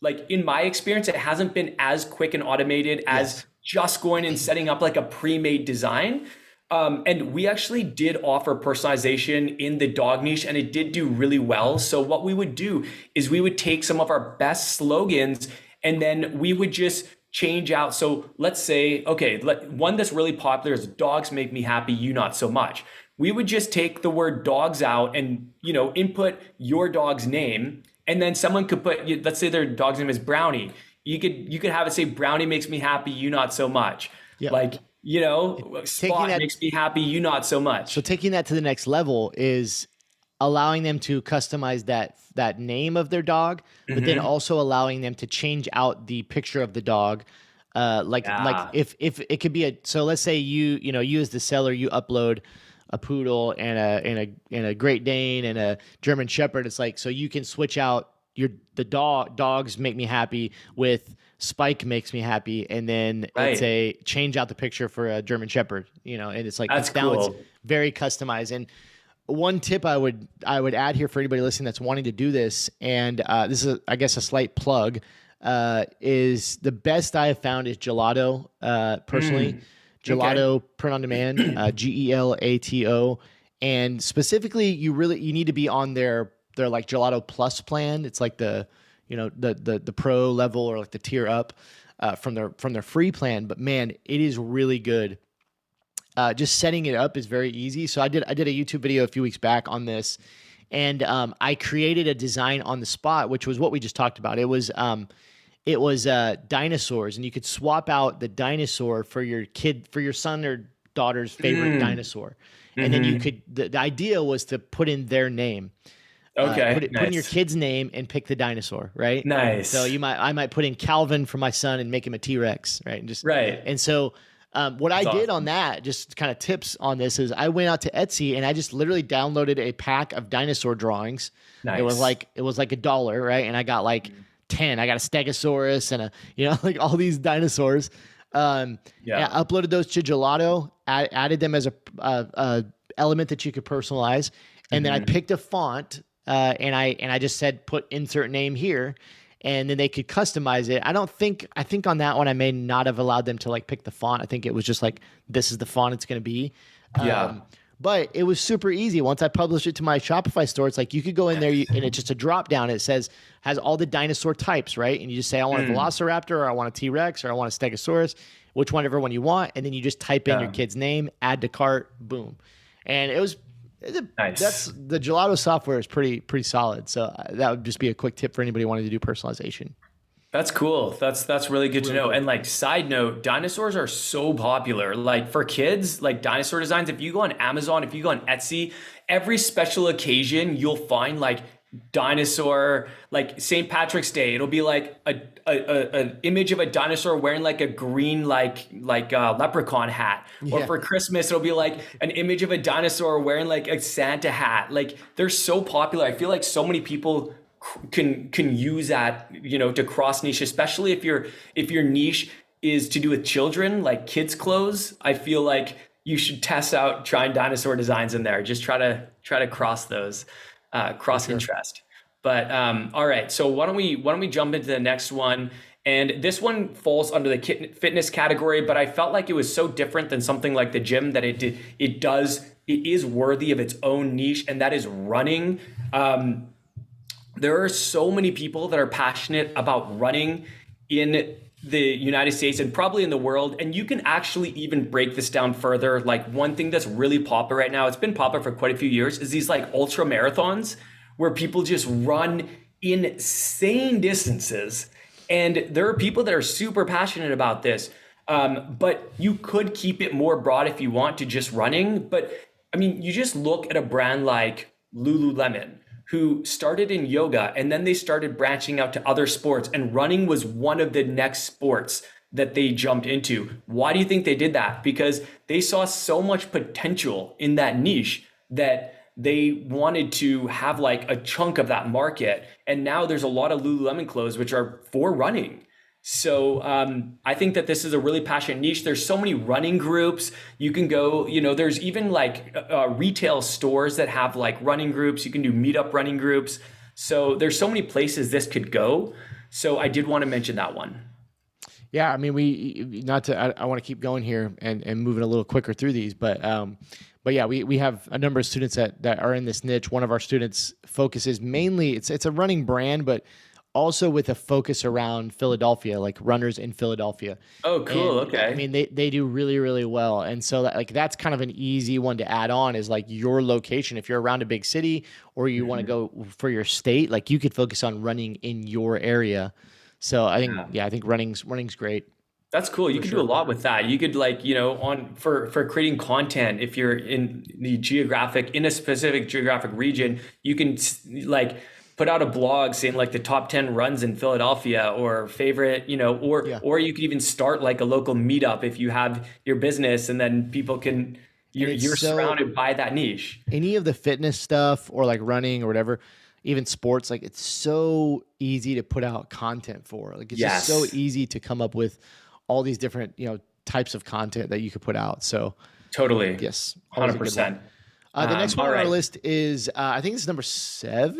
like in my experience, it hasn't been as quick and automated as just going and setting up like a pre-made design. Um, and we actually did offer personalization in the dog niche and it did do really well. So what we would do is we would take some of our best slogans and then we would just change out. So let's say, okay, let, one that's really popular is dogs make me happy, you not so much. We would just take the word dogs out and, you know, input your dog's name. And then someone could put, let's say their dog's name is Brownie. You could, you could have it say Brownie makes me happy, you not so much. Like, you know, Spot that- makes me happy, you not so much. So taking that to the next level is allowing them to customize that that name of their dog, but then Mm-hmm. also allowing them to change out the picture of the dog. Uh, like Yeah. like if if it could be a so let's say you you know you as the seller you upload a poodle and a and a and a Great Dane and a German Shepherd. It's like so you can switch out your the dog dogs make me happy with Spike makes me happy, and then it's Right. a change out the picture for a German Shepherd. You know, and it's like That's it's now it's very customized. And one tip I would I would add here for anybody listening that's wanting to do this, and uh, this is I guess a slight plug, uh, is the best I have found is Gelato. Uh, personally, Gelato print on demand, uh, G E L A T O, and specifically, you really you need to be on their their like Gelato Plus plan. It's like the you know the the the pro level or like the tier up uh, from their from their free plan. But man, it is really good uh, just setting it up is very easy. So I did I did a YouTube video a few weeks back on this, and um, I created a design on the spot, which was what we just talked about. It was um, it was uh, dinosaurs, and you could swap out the dinosaur for your kid for your son or daughter's favorite dinosaur, and then you could. The, the idea was to put in their name. Uh, okay. put, it, put in your kid's name and pick the dinosaur, right? Nice. So you might I might put in Calvin for my son and make him a T Rex, right? And just Right. And so um, what I did awesome. on that, just kind of tips on this, is I went out to Etsy and I just literally downloaded a pack of dinosaur drawings. Nice. It was like it was like a dollar, right? And I got like ten. I got a Stegosaurus and a you know like all these dinosaurs. Um, Yeah. I uploaded those to Gelato, add, added them as a, a, a element that you could personalize, and then I picked a font uh, and I and I just said put insert name here, and then they could customize it. I don't think I think on that one I may not have allowed them to like pick the font. I think it was just like this is the font it's going to be. Yeah. Um, But it was super easy. Once I published it to my Shopify store, it's like you could go in there and it's just a drop down. It says has all the dinosaur types, right? And you just say I want a Velociraptor, or I want a T Rex, or I want a Stegosaurus, which one ever one you want, and then you just type in Yeah. your kid's name, add to cart, boom, and it was. Nice. That's the gelato software is pretty pretty solid. So uh, that would just be a quick tip for anybody wanting to do personalization. That's cool. That's that's really good to know. And like side note, dinosaurs are so popular. Like for kids, like dinosaur designs, if you go on Amazon, if you go on Etsy, every special occasion you'll find like dinosaur like St. Patrick's Day, it'll be like a, a, a an image of a dinosaur wearing like a green like like uh, leprechaun hat. Or for Christmas, it'll be like an image of a dinosaur wearing like a Santa hat. Like they're so popular. I feel like so many people can can use that you know to cross niche, especially if your if your niche is to do with children, like kids clothes. I feel like you should test out trying dinosaur designs in there. Just try to try to cross those, uh, cross interest. But um, all right, so why don't we why don't we jump into the next one? And this one falls under the fitness category, but I felt like it was so different than something like the gym that it did, it does it is worthy of its own niche, and that is running. Um, there are so many people that are passionate about running in the United States and probably in the world. And you can actually even break this down further. Like one thing that's really popular right now, it's been popular for quite a few years, is these like ultra marathons where people just run insane distances. And there are people that are super passionate about this. Um, but you could keep it more broad if you want to just running. But I mean, you just look at a brand like Lululemon, who started in yoga and then they started branching out to other sports, and running was one of the next sports that they jumped into. Why do you think they did that? Because they saw so much potential in that niche that they wanted to have like a chunk of that market. And now there's a lot of Lululemon clothes which are for running. So um, I think that this is a really passionate niche. There's so many running groups. You can go, you know, there's even like uh, retail stores that have like running groups. You can do meetup running groups. So there's so many places this could go. So I did want to mention that one. Yeah, I mean, we not to. I, I want to keep going here and, and moving a little quicker through these, but um, but yeah, we, we have a number of students that that are in this niche. One of our students focuses mainly. It's it's a running brand, but also with a focus around Philadelphia, like runners in Philadelphia. Oh, cool. And, okay. I mean, they, they do really, really well. And so that, like, that's kind of an easy one to add on is like your location. If you're around a big city or you want to Mm-hmm. go for your state, like you could focus on running in your area. So I think, Yeah. yeah, I think running's, running's great. That's cool. You could do a lot with that. You could like, you know, on for for creating content if you're in the geographic in a specific geographic region, you can like put out a blog saying like the top 10 runs in Philadelphia or favorite, you know, or Yeah. or you could even start like a local meetup if you have your business and then people can you're, you're so- surrounded by that niche. Any of the fitness stuff or like running or whatever, even sports, like it's so easy to put out content for. Like it's just so easy to come up with all these different, you know, types of content that you could put out. So Totally. yes, always a good one. 100%. Uh, the Um, next one on all our list is, uh, I think it's number seven.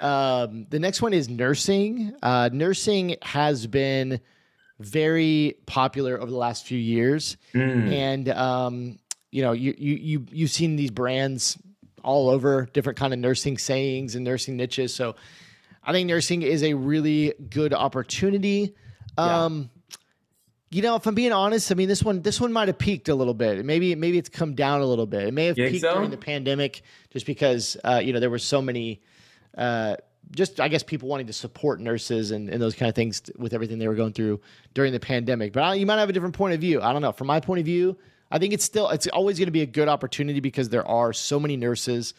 Um, the next one is nursing. Uh, nursing has been very popular over the last few years, Mm. and um, you know, you you you you've seen these brands all over, different kind of nursing sayings and nursing niches. So, I think nursing is a really good opportunity. Yeah. Um, you know, if I'm being honest, I mean this one this one might have peaked a little bit. Maybe maybe it's come down a little bit. It may have peaked so? during the pandemic just because uh, you know there were so many uh, just I guess people wanting to support nurses and, and those kind of things with everything they were going through during the pandemic. But I, you might have a different point of view. I don't know. From my point of view, I think it's still it's always going to be a good opportunity because there are so many nurses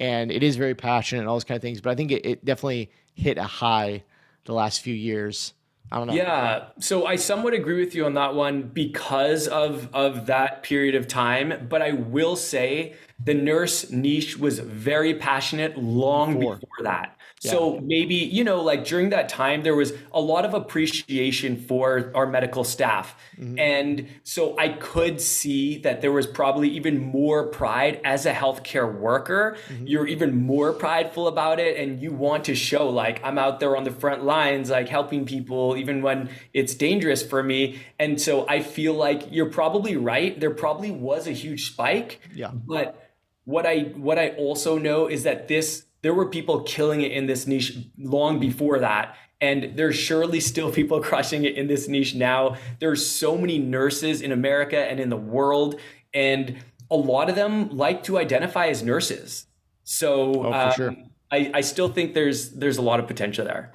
and it is very passionate and all those kind of things. But I think it, it definitely hit a high the last few years. I don't know. Yeah, so I somewhat agree with you on that one because of of that period of time, but I will say the nurse niche was very passionate long Before. before, that. So maybe, you know, like during that time, there was a lot of appreciation for our medical staff. Mm-hmm. And so I could see that there was probably even more pride as a healthcare worker. Mm-hmm. You're even more prideful about it. And you want to show, like, I'm out there on the front lines, like helping people, even when it's dangerous for me. And so I feel like you're probably right. There probably was a huge spike. Yeah. But what I what I also know is that this there were people killing it in this niche long before that. And there's surely still people crushing it in this niche now. There's so many nurses in America and in the world. And a lot of them like to identify as nurses. So oh, um, sure. I, I still think there's there's a lot of potential there.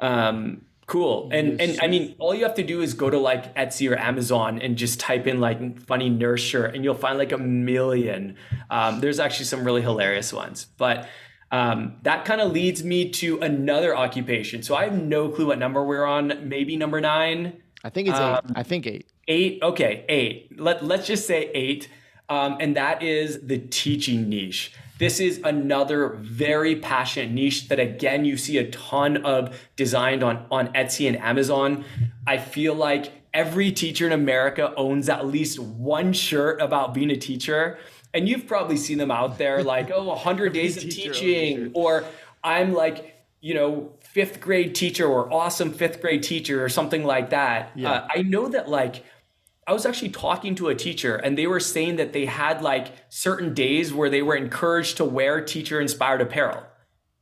Um, cool. And and I mean, all you have to do is go to like Etsy or Amazon and just type in like funny nurse shirt, and you'll find like a million. Um, there's actually some really hilarious ones, but um, that kind of leads me to another occupation. So I have no clue what number we're on. Maybe number nine. I think it's um, eight. I think eight. Eight. Okay, eight. Let Let's just say eight. Um, and that is the teaching niche. This is another very passionate niche that again you see a ton of designed on on Etsy and Amazon. I feel like every teacher in America owns at least one shirt about being a teacher and you've probably seen them out there like, oh, 100 days of teaching, or I'm like, you know, fifth grade teacher or awesome fifth grade teacher or something like that. Yeah. Uh, I know that like, I was actually talking to a teacher and they were saying that they had like certain days where they were encouraged to wear teacher inspired apparel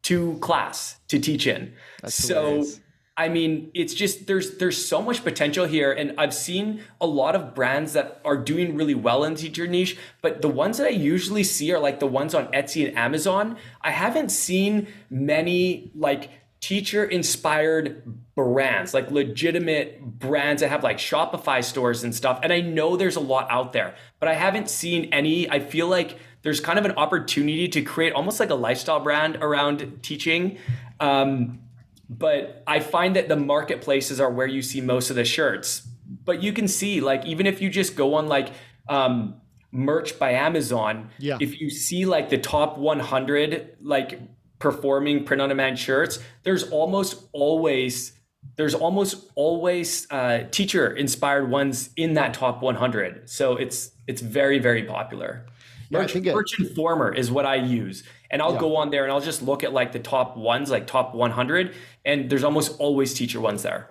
to class to teach in. That's so hilarious. I mean, it's just there's there's so much potential here, and I've seen a lot of brands that are doing really well in teacher niche. But the ones that I usually see are like the ones on Etsy and Amazon. I haven't seen many like teacher inspired brands, like legitimate brands that have like Shopify stores and stuff. And I know there's a lot out there, but I haven't seen any. I feel like there's kind of an opportunity to create almost like a lifestyle brand around teaching. Um, but I find that the marketplaces are where you see most of the shirts. But you can see, like, even if you just go on like um, merch by Amazon, yeah. if you see like the top 100 like performing print on demand shirts, there's almost always there's almost always uh, teacher inspired ones in that top 100. So it's it's very very popular. Merch, yeah, Merch Informer is what I use. And I'll yeah. go on there and I'll just look at like the top ones, like top 100, and there's almost always teacher ones there.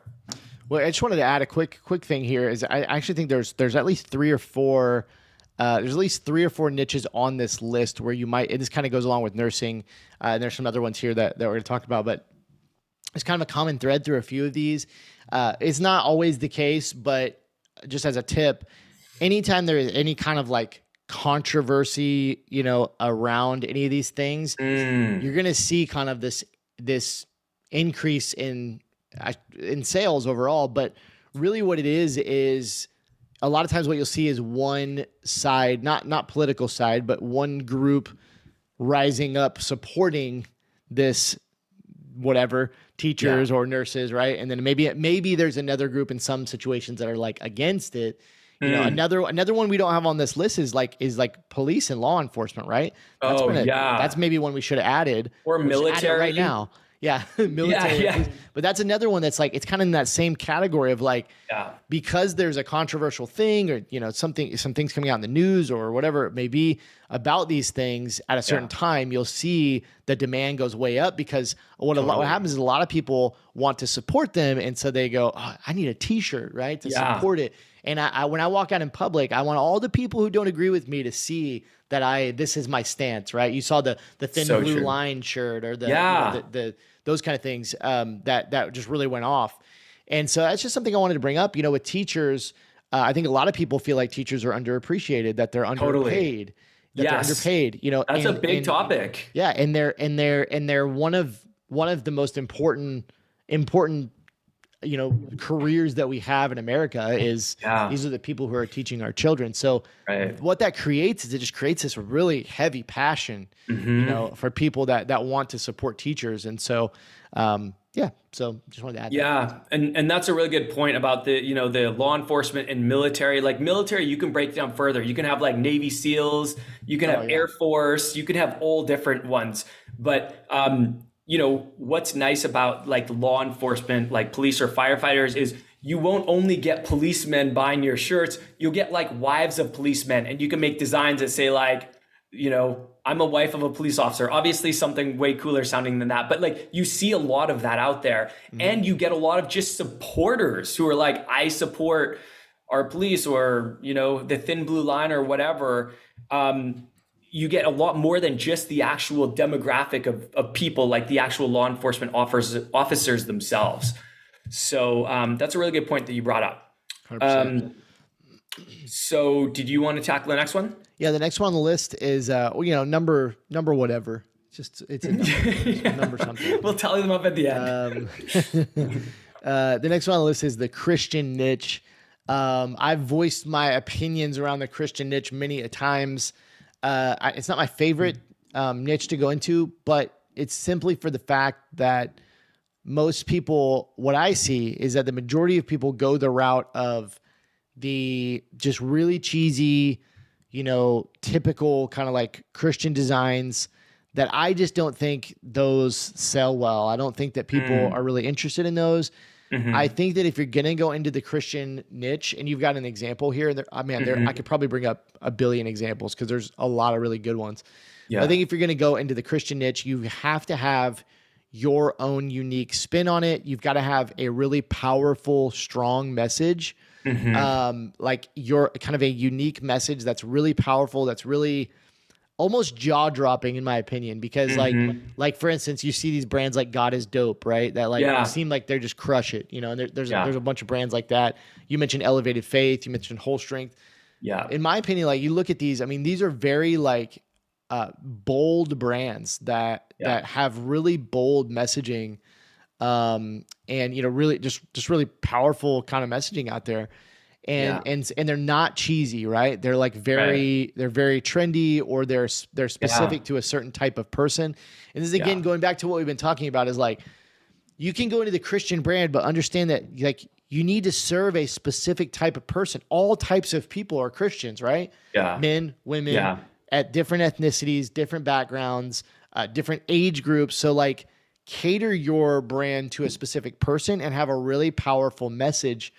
Well, I just wanted to add a quick quick thing here. Is I actually think there's there's at least three or four. Uh, there's at least three or four niches on this list where you might. And This kind of goes along with nursing, uh, and there's some other ones here that, that we're going to talk about. But it's kind of a common thread through a few of these. Uh, it's not always the case, but just as a tip, anytime there is any kind of like controversy, you know, around any of these things, mm. you're going to see kind of this this increase in in sales overall, but really what it is is a lot of times what you'll see is one side, not not political side, but one group rising up supporting this whatever teachers yeah. or nurses, right? And then maybe maybe there's another group in some situations that are like against it you know, mm. another another one we don't have on this list is like is like police and law enforcement, right? That's oh a, yeah, that's maybe one we should have added or military right now. Yeah, military. Yeah, yeah. But that's another one that's like it's kind of in that same category of like yeah. because there's a controversial thing or you know something some things coming out in the news or whatever it may be about these things at a certain time, you'll see the demand goes way up because what totally. a lot what happens is a lot of people want to support them and so they go, oh, I need a T-shirt right to support it. And I, I, when I walk out in public, I want all the people who don't agree with me to see that I this is my stance, right? You saw the the thin so blue true. line shirt or the, yeah. You know, the, the those kind of things um, that that just really went off. And so that's just something I wanted to bring up. You know, with teachers, uh, I think a lot of people feel like teachers are underappreciated, that they're underpaid. Totally. That yes. they're underpaid. You know, that's and, a big and, topic. Yeah, and they're and they're and they're one of one of the most important important you know careers that we have in America is yeah. these are the people who are teaching our children. So right. what that creates is it just creates this really heavy passion, mm-hmm. you know, for people that that want to support teachers. And so um, yeah, so just wanted to add. Yeah, that. and and that's a really good point about the you know the law enforcement and military. Like military, you can break down further. You can have like Navy SEALs, you can oh, have yeah. Air Force, you can have all different ones. But um, you know, what's nice about like law enforcement, like police or firefighters is you won't only get policemen buying your shirts, you'll get like wives of policemen and you can make designs that say like, you know, I'm a wife of a police officer. Obviously, something way cooler sounding than that. But like you see a lot of that out there. Mm-hmm. And you get a lot of just supporters who are like, I support our police or, you know, the thin blue line or whatever. Um, you get a lot more than just the actual demographic of, of people, like the actual law enforcement officers, officers themselves. So um, that's a really good point that you brought up. Um, so did you want to tackle the next one? Yeah, the next one on the list is uh, you know number number whatever. Just it's a number, yeah. number something. We'll tally them up at the end. Um, uh, the next one on the list is the Christian niche. Um, I've voiced my opinions around the Christian niche many a times. Uh, I, it's not my favorite um, niche to go into, but it's simply for the fact that most people, what I see is that the majority of people go the route of the just really cheesy, you know, typical kind of like Christian designs that I just don't think those sell well. I don't think that people mm. are really interested in those. Mm-hmm. I think that if you're gonna go into the Christian niche, and you've got an example here, there, I mean, mm-hmm. I could probably bring up a billion examples because there's a lot of really good ones. Yeah. I think if you're gonna go into the Christian niche, you have to have your own unique spin on it. You've got to have a really powerful, strong message. Mm-hmm. Um, like your kind of a unique message that's really powerful, that's really almost jaw dropping in my opinion because mm-hmm. like like for instance you see these brands like god is dope right that like yeah. seem like they're just crush it you know and there, there's yeah. there's a bunch of brands like that you mentioned elevated faith you mentioned Holstrength yeah in my opinion like you look at these i mean these are very like uh, bold brands that yeah. that have really bold messaging um, and you know really just just really powerful kind of messaging out there and yeah. and and they're not cheesy right they're like very right. they're very trendy or they're they're specific yeah. to a certain type of person and this is again going back to what we've been talking about is like you can go into the christian brand but understand that like you need to serve a specific type of person all types of people are christians right yeah men women at different ethnicities, different backgrounds, uh, different age groups. So, like, cater your brand to a specific person and have a really powerful message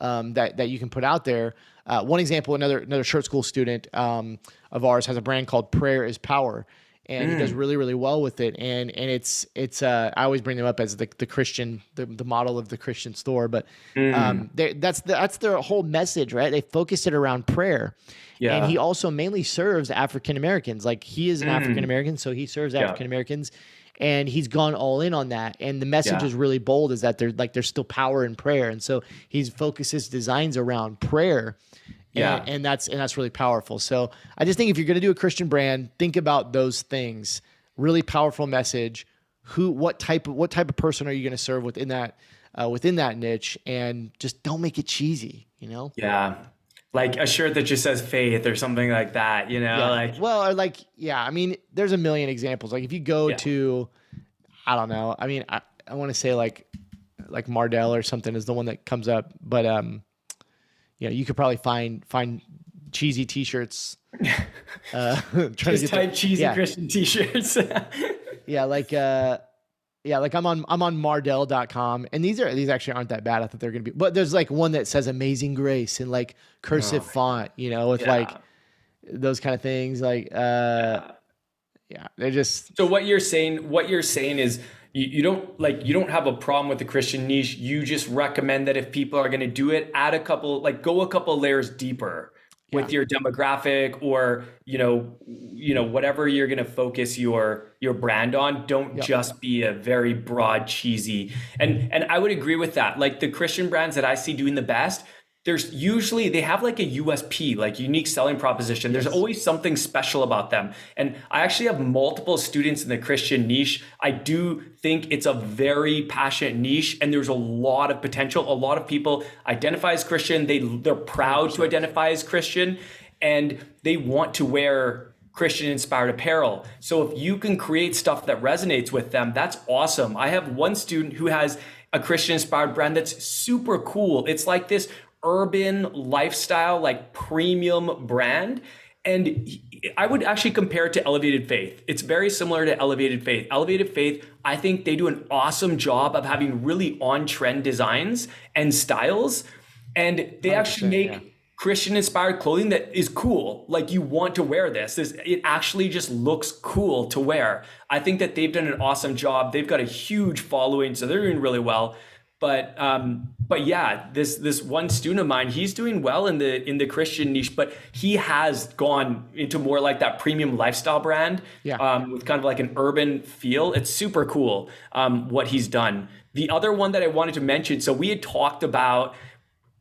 um, that that you can put out there. Uh, one example, another another Shirt School student um, of ours has a brand called Prayer is Power, and mm. he does mm. really really well with it. And and it's it's uh, I always bring them up as the the Christian the, the model of the Christian store, but mm. um, that's the, that's their whole message, right? They focus it around prayer. Yeah. And he also mainly serves African Americans. Like he is an mm. African American, so he serves African Americans. And he's gone all in on that. And the message yeah. is really bold is that there's like there's still power in prayer. And so he focuses designs around prayer. Yeah. And, and that's and that's really powerful. So I just think if you're gonna do a Christian brand, think about those things. Really powerful message. Who what type of what type of person are you gonna serve within that uh, within that niche? And just don't make it cheesy, you know? Yeah like a shirt that just says faith or something like that, you know, yeah. like well, or like yeah, I mean, there's a million examples. Like if you go yeah. to, I don't know, I mean, I, I want to say like like Mardel or something is the one that comes up, but um, you know, you could probably find find cheesy T-shirts. uh, trying just to type the, cheesy yeah. Christian T-shirts. yeah, like uh, yeah, like I'm on I'm on Mardel.com and these are these actually aren't that bad. I thought they're gonna be but there's like one that says amazing grace in like cursive oh, font, you know, with yeah. like those kind of things. Like uh yeah. yeah, they're just So what you're saying what you're saying is you, don't like you don't have a problem with the Christian niche. You just recommend that if people are gonna do it, add a couple like go a couple layers deeper with yeah. your demographic or you know you know whatever you're going to focus your your brand on don't yep. just be a very broad cheesy and and i would agree with that like the christian brands that i see doing the best there's usually they have like a USP, like unique selling proposition. There's always something special about them. And I actually have multiple students in the Christian niche. I do think it's a very passionate niche and there's a lot of potential. A lot of people identify as Christian. They they're proud to identify as Christian and they want to wear Christian inspired apparel. So if you can create stuff that resonates with them, that's awesome. I have one student who has a Christian inspired brand that's super cool. It's like this urban lifestyle, like premium brand. And I would actually compare it to Elevated Faith. It's very similar to Elevated Faith. Elevated Faith, I think they do an awesome job of having really on trend designs and styles. And they actually make yeah. Christian inspired clothing that is cool. Like you want to wear this. this. It actually just looks cool to wear. I think that they've done an awesome job. They've got a huge following, so they're doing really well. But um, but yeah, this this one student of mine, he's doing well in the in the Christian niche, but he has gone into more like that premium lifestyle brand, yeah. um, with kind of like an urban feel. It's super cool um, what he's done. The other one that I wanted to mention, so we had talked about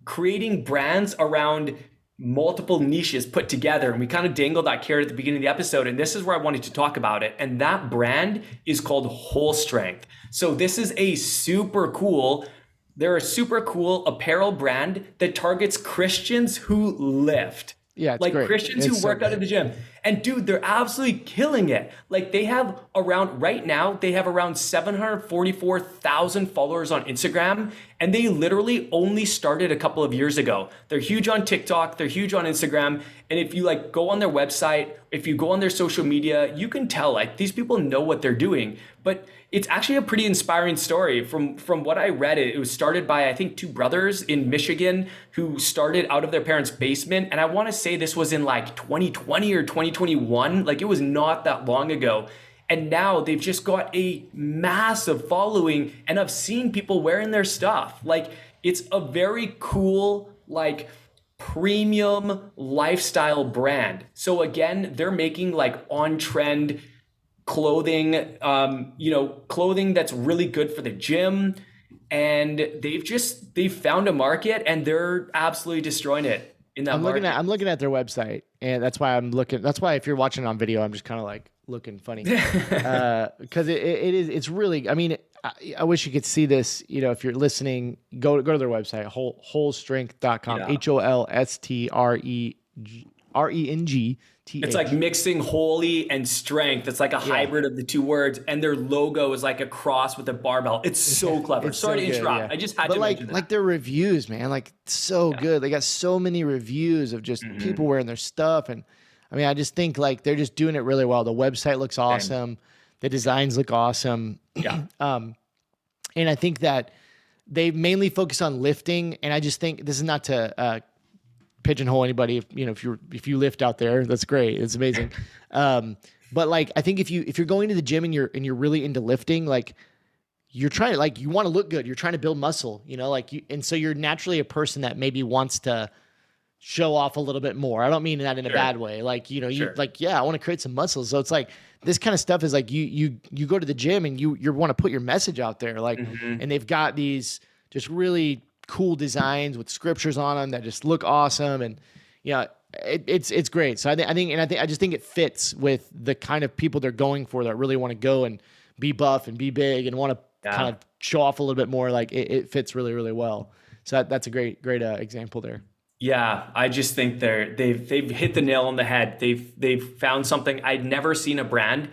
creating brands around multiple niches put together and we kind of dangled that carrot at the beginning of the episode and this is where I wanted to talk about it and that brand is called Holstrength. So this is a super cool they're a super cool apparel brand that targets Christians who lift. Yeah, like great. Christians it's who so work out at the gym. And dude, they're absolutely killing it. Like they have around right now, they have around 744,000 followers on Instagram and they literally only started a couple of years ago. They're huge on TikTok, they're huge on Instagram, and if you like go on their website, if you go on their social media, you can tell like these people know what they're doing. But it's actually a pretty inspiring story from from what I read. It, it was started by I think two brothers in Michigan who started out of their parents' basement, and I want to say this was in like 2020 or 2021. Like it was not that long ago. And now they've just got a massive following, and I've seen people wearing their stuff. Like it's a very cool, like premium lifestyle brand. So again, they're making like on trend clothing, um, you know, clothing that's really good for the gym. And they've just they've found a market and they're absolutely destroying it in that I'm market. looking at I'm looking at their website and that's why I'm looking that's why if you're watching on video, I'm just kind of like looking funny. uh, cause it, it is it's really I mean I, I, wish you could see this, you know, if you're listening, go to go to their website, whole holstrength.com, H O L S T R E R E N G T-H. It's like mixing holy and strength. It's like a yeah. hybrid of the two words, and their logo is like a cross with a barbell. It's so clever. It's Sorry so to good, interrupt. Yeah. I just had but to like, that. Like their reviews, man, like so yeah. good. They got so many reviews of just mm-hmm. people wearing their stuff, and I mean, I just think like they're just doing it really well. The website looks awesome. The designs look awesome. Yeah. um, and I think that they mainly focus on lifting, and I just think this is not to uh, pigeonhole anybody. If you know, if you're if you lift out there, that's great. It's amazing. Um, but like, I think if you if you're going to the gym and you're and you're really into lifting, like you're trying to like you want to look good. You're trying to build muscle. You know, like you and so you're naturally a person that maybe wants to show off a little bit more. I don't mean that in a bad way. Like, you know, you sure. like, yeah, I want to create some muscles. So it's like this kind of stuff is like you you you go to the gym and you you want to put your message out there. Like, mm-hmm. and they've got these just really cool designs with scriptures on them that just look awesome and you know it, it's it's great so I, th- I think and i think i just think it fits with the kind of people they're going for that really want to go and be buff and be big and want to yeah. kind of show off a little bit more like it, it fits really really well so that, that's a great great uh, example there yeah, I just think they're they've they've hit the nail on the head. They've they've found something I'd never seen a brand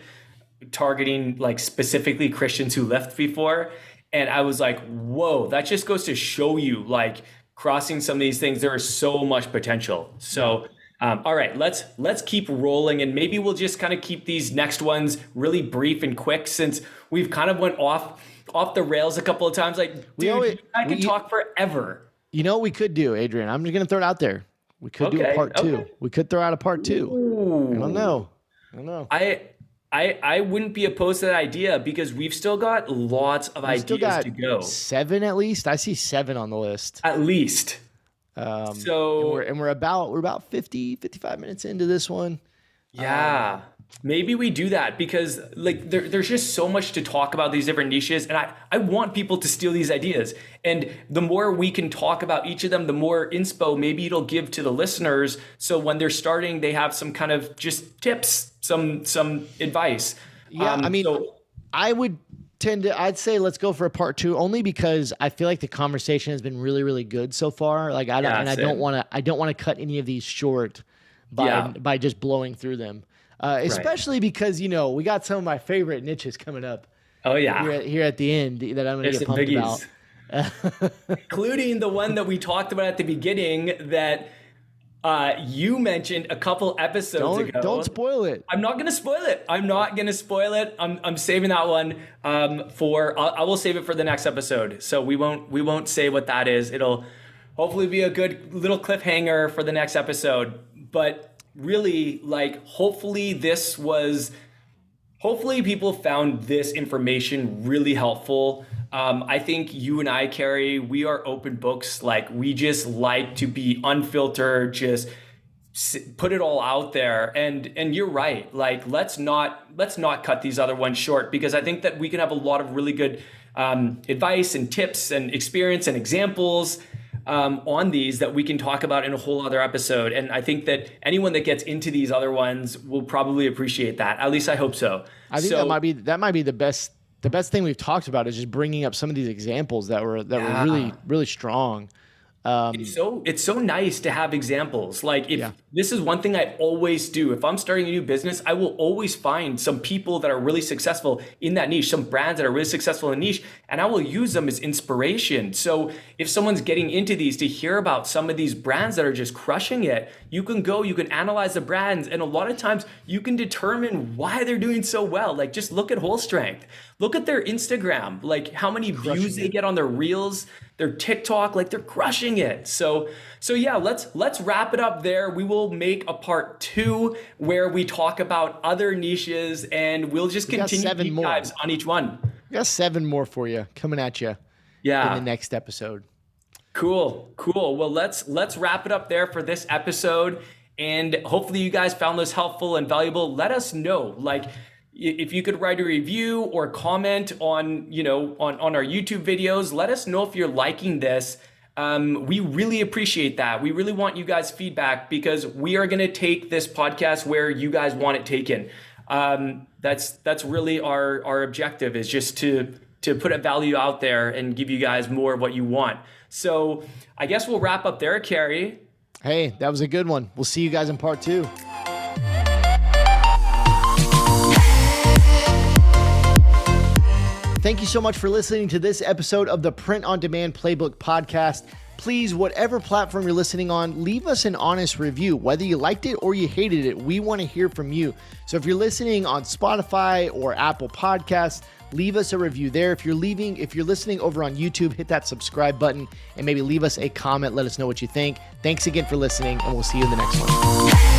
targeting like specifically Christians who left before and I was like, whoa, that just goes to show you like crossing some of these things, there is so much potential. So um, all right, let's let's keep rolling, and maybe we'll just kind of keep these next ones really brief and quick, since we've kind of went off off the rails a couple of times. Like, dude, always, I could we, talk forever. You know what we could do, Adrian? I'm just gonna throw it out there. We could okay, do a part two. We could throw out a part two. Ooh. I don't know. I don't know. I I, I wouldn't be opposed to that idea because we've still got lots of we've ideas to go. Seven at least. I see seven on the list. At least. Um, so and we're, and we're about we're about 50, 55 minutes into this one. Yeah. Um, maybe we do that because like there, there's just so much to talk about these different niches and I, I want people to steal these ideas and the more we can talk about each of them the more inspo maybe it'll give to the listeners so when they're starting they have some kind of just tips some some advice. Yeah, um, I mean, so, I would tend to. I'd say let's go for a part two, only because I feel like the conversation has been really, really good so far. Like I don't, yeah, and I don't want to. I don't want to cut any of these short by yeah. by just blowing through them. Uh, especially right. because you know we got some of my favorite niches coming up. Oh yeah, here at, here at the end that I'm going to get pumped biggies. about. including the one that we talked about at the beginning that uh, you mentioned a couple episodes don't, ago. Don't spoil it. I'm not going to spoil it. I'm not going to spoil it. I'm, I'm saving that one um, for. I'll, I will save it for the next episode. So we won't we won't say what that is. It'll hopefully be a good little cliffhanger for the next episode. But really, like, hopefully this was. Hopefully people found this information really helpful. Um, I think you and I, Kerry, we are open books. Like we just like to be unfiltered, just put it all out there. And and you're right. Like let's not let's not cut these other ones short because I think that we can have a lot of really good um, advice and tips and experience and examples um, on these that we can talk about in a whole other episode. And I think that anyone that gets into these other ones will probably appreciate that. At least I hope so. I think so, that might be that might be the best the best thing we've talked about is just bringing up some of these examples that were that yeah. were really really strong. Um, it's so it's so nice to have examples. Like if yeah. this is one thing I always do. If I'm starting a new business, I will always find some people that are really successful in that niche, some brands that are really successful in niche, and I will use them as inspiration. So if someone's getting into these to hear about some of these brands that are just crushing it, you can go, you can analyze the brands, and a lot of times you can determine why they're doing so well. Like just look at Holstrength. Look at their Instagram, like how many crushing views they get on their reels their TikTok, like they're crushing it. So so yeah, let's let's wrap it up there. We will make a part two where we talk about other niches and we'll just we continue seven deep more. dives on each one. We got seven more for you coming at you. Yeah. In the next episode. Cool, cool. Well, let's let's wrap it up there for this episode. And hopefully you guys found this helpful and valuable. Let us know. Like if you could write a review or comment on you know on, on our youtube videos let us know if you're liking this. Um, we really appreciate that. We really want you guys feedback because we are going to take this podcast where you guys want it taken. Um, that's that's really our our objective is just to to put a value out there and give you guys more of what you want. So i guess we'll wrap up there Kerry. Hey that was a good one. We'll see you guys in part two Thank you so much for listening to this episode of the Print on Demand Playbook podcast. Please, whatever platform you're listening on, leave us an honest review. Whether you liked it or you hated it, we want to hear from you. So if you're listening on Spotify or Apple Podcasts, leave us a review there. If you're leaving, if you're listening over on YouTube, hit that subscribe button and maybe leave us a comment. Let us know what you think. Thanks again for listening, and we'll see you in the next one.